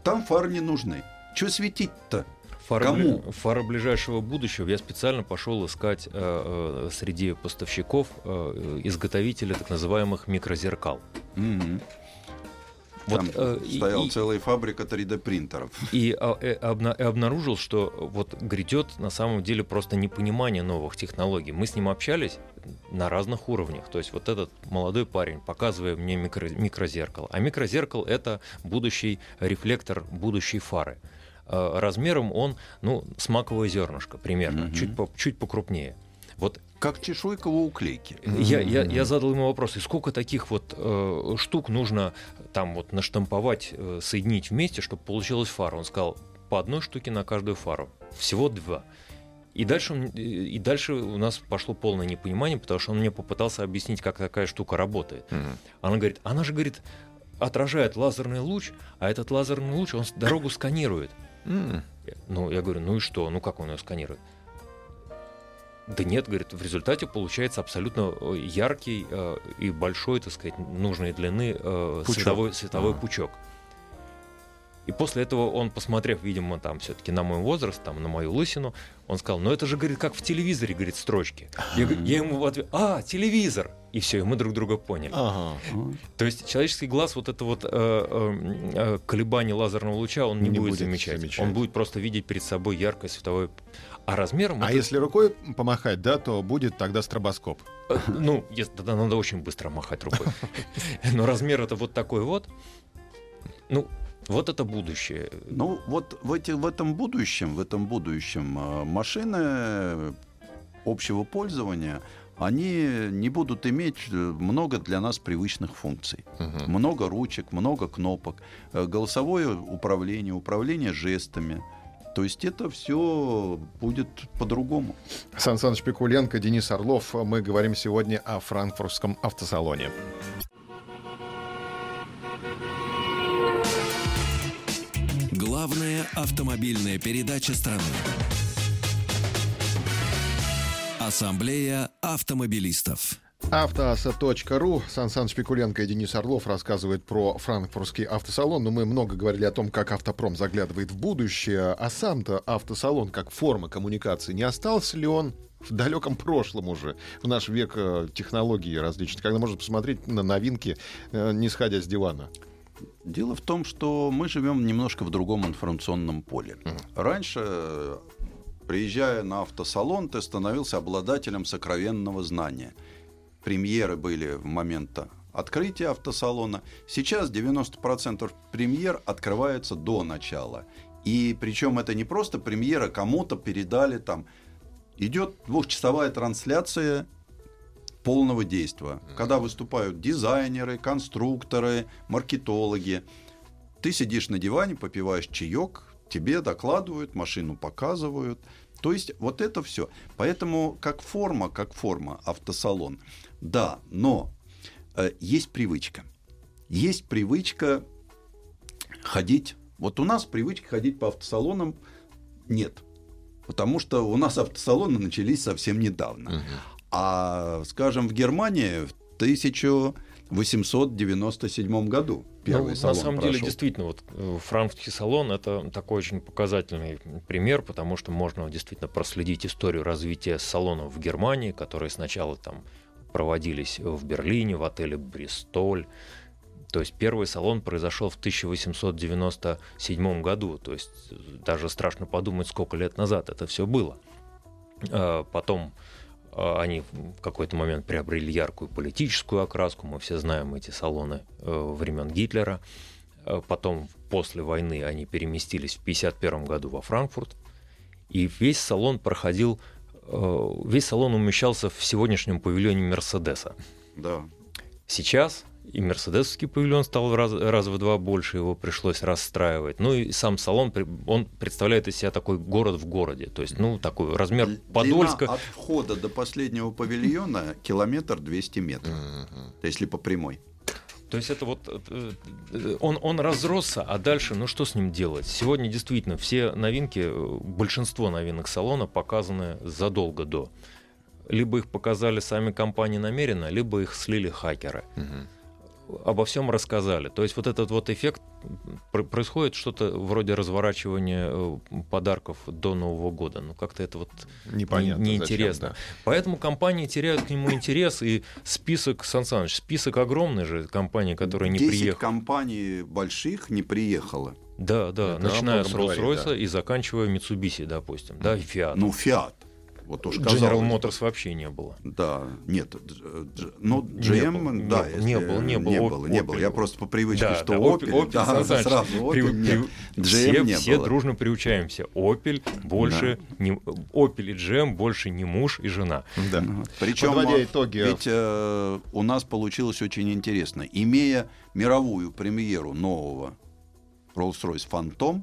там фары не нужны. Что светить-то? Фары, Кому? бли- ближайшего будущего. Я специально пошел искать э, э, среди поставщиков э, изготовителя так называемых микрозеркал. Мгм. Вот, Там э, и- стояла и- целая фабрика 3D-принтеров. И а, э, обна- и обнаружил, что вот грядет на самом деле просто непонимание новых технологий. Мы с ним общались на разных уровнях. То есть вот этот молодой парень, показывая мне микро- микрозеркало. А микрозеркало — это будущий рефлектор будущей фары. Э, Размером он, ну, с маковое зернышко примерно, Мгм. чуть, по- чуть покрупнее. Вот Как чешуйка у уклейки. я, я, я задал ему вопрос, и сколько таких вот э, штук нужно там вот наштамповать, э, соединить вместе, чтобы получилась фара? Он сказал, по одной штуке на каждую фару. Всего два. И дальше, он- и дальше у нас пошло полное непонимание, потому что он мне попытался объяснить, как такая штука работает. Мгм. Она говорит, она же, говорит, отражает лазерный луч, а этот лазерный луч, он дорогу сканирует. М. Ну, я говорю, ну и что? Ну, как он ее сканирует? Да нет, говорит, в результате получается абсолютно э, яркий э, и большой, так сказать, нужной длины э, Пучок. световой, световой Ага. пучок. И после этого он, посмотрев, видимо, там все-таки на мой возраст, там, на мою лысину, он сказал, ну это же, говорит, как в телевизоре, говорит, строчки. Я, я ему в ответ, а, телевизор! И все, и мы друг друга поняли. Ага. То есть человеческий глаз вот это вот э, э, э, колебание лазерного луча он не, Не будет, будет замечать. замечать. Он будет просто видеть перед собой яркое световое. А размером А это, если рукой помахать, да, то будет тогда стробоскоп. э, ну, тогда надо очень быстро махать рукой. Но размер это вот такой вот. Ну, вот это будущее. Ну, вот в, эти, в этом будущем, в этом будущем э, машины общего пользования, они не будут иметь э, много для нас привычных функций. Мгм. Много ручек, много кнопок, э, голосовое управление, управление жестами. То есть это все будет по-другому. Сан Саныч Пикуленко, Денис Орлов. Мы говорим сегодня о франкфуртском автосалоне. Главная автомобильная передача страны. Ассамблея автомобилистов. Автоаса.ру. Сан Саныч Пикуленко и Денис Орлов рассказывают про франкфуртский автосалон. Но мы много говорили о том, как автопром заглядывает в будущее. А сам-то автосалон как форма коммуникации, не остался ли он в далеком прошлом уже, в наш век э, технологий различных, когда можно посмотреть на новинки, э, не сходя с дивана? Дело в том, что мы живем немножко в другом информационном поле. Раньше, э, приезжая на автосалон, ты становился обладателем сокровенного знания. Премьеры были в момент открытия автосалона. Сейчас 90% премьер открывается до начала. И причем это не просто премьера, кому-то передали там. Идет двухчасовая трансляция полного действия, когда выступают дизайнеры, конструкторы, маркетологи. Ты сидишь на диване, попиваешь чаек, тебе докладывают, машину показывают. То есть вот это все. Поэтому как форма, как форма автосалон. Да, но э, есть привычка. Есть привычка ходить. Вот у нас привычки ходить по автосалонам нет. Потому что у нас автосалоны начались совсем недавно. А, скажем, в Германии в 1897 году первый Ну, салон на самом деле, прошел. действительно, вот э, франкфуртский салон это такой очень показательный пример, потому что можно действительно проследить историю развития салонов в Германии, которые сначала там проводились в Берлине, в отеле Бристоль. То есть первый салон произошел в 1897 году. То есть даже страшно подумать, сколько лет назад это все было. А Потом они в какой-то момент приобрели яркую политическую окраску. Мы все знаем эти салоны э, времен Гитлера. Э, потом, после войны, они переместились в 1951 году во Франкфурт. И весь салон проходил, э, весь салон умещался в сегодняшнем павильоне Мерседеса. Да. Сейчас и Мерседесовский павильон стал раз, раз в два больше, его пришлось расстраивать. Ну и сам салон, он представляет из себя такой город в городе. То есть, ну, такой размер Длина Подольска. от входа до последнего павильона километр 200 метров. То есть, если по прямой. То есть это вот э, э, он, он разросся, а дальше, ну что с ним делать? Сегодня действительно все новинки, э, большинство новинок салона показаны задолго до. Либо их показали сами компании намеренно, либо их слили хакеры. Угу обо всем рассказали. То есть вот этот вот эффект происходит что-то вроде разворачивания э, подарков до Нового года. Ну как-то это вот Непонятно, неинтересно. Зачем, да. Поэтому компании теряют к нему интерес и список, Сан Саныч, список огромный же компаний, которые не приехали. компаний больших не приехало. Да, да, это начиная с Rolls-Royce да. и заканчивая Mitsubishi, допустим, да, Fiat. Ну, Fiat. Вот уж General Motors вообще не было. Да, нет, ну GM, не да, не, не было, не было, не было, не было. Я просто по привычке, да, что да, Opel, Opel, да, сразу Opel, при, нет, GM все, не все было. дружно приучаемся. Opel больше да. не Opel и GM больше не муж и жена. Да. Причем Подводя итоги, ведь э, у нас получилось очень интересно, имея мировую премьеру нового Rolls-Royce Phantom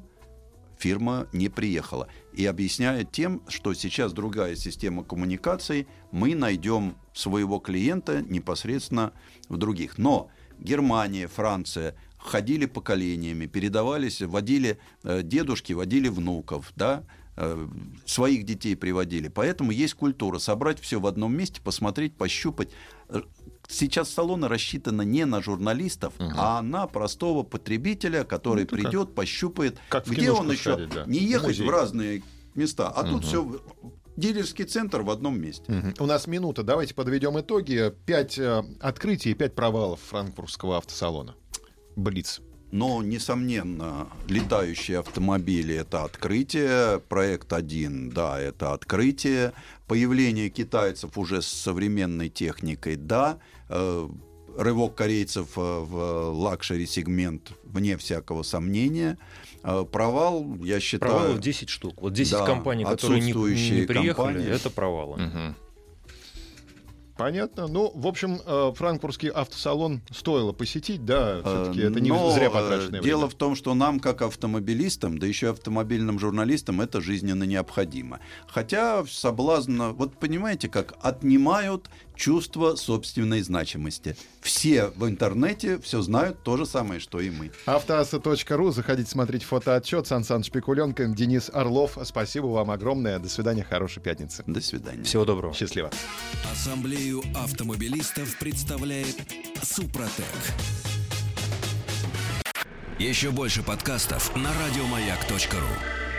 фирма не приехала. И объясняет тем, что сейчас другая система коммуникаций, мы найдем своего клиента непосредственно в других. Но Германия, Франция ходили поколениями, передавались, водили э, дедушки, водили внуков, да, э, своих детей приводили. Поэтому есть культура собрать все в одном месте, посмотреть, пощупать сейчас салоны рассчитаны не на журналистов, угу. а на простого потребителя, который ну, придет, как, пощупает, как где он еще шарит, да. не ехать Музей. в разные места, а угу. тут все дилерский центр в одном месте. Угу. У нас минута, давайте подведем итоги. Пять э, открытий и пять провалов франкфуртского автосалона. Блиц. Но, несомненно, летающие автомобили — это открытие. Проект один, да, это открытие. Появление китайцев уже с современной техникой, да. Э, рывок корейцев э, в luxury-сегмент, вне всякого сомнения. Э, провал, я считаю... Провалов 10 штук. Вот 10 да, компаний, которые не, не приехали, компании. это провалы. Угу. Понятно. Ну, в общем, франкфуртский автосалон стоило посетить, да, все-таки это не Но зря потраченное дело время. в том, что нам, как автомобилистам, да еще автомобильным журналистам, это жизненно необходимо. Хотя соблазн, вот понимаете, как отнимают чувство собственной значимости. Все в интернете все знают то же самое, что и мы. Автоаса.ру. Заходите смотреть фотоотчет. Сан Саныч Пикуленко, Денис Орлов. Спасибо вам огромное. До свидания. Хорошей пятницы. До свидания. Всего доброго. Счастливо. Ассамблею автомобилистов представляет Супротек. Еще больше подкастов на радиомаяк.ру.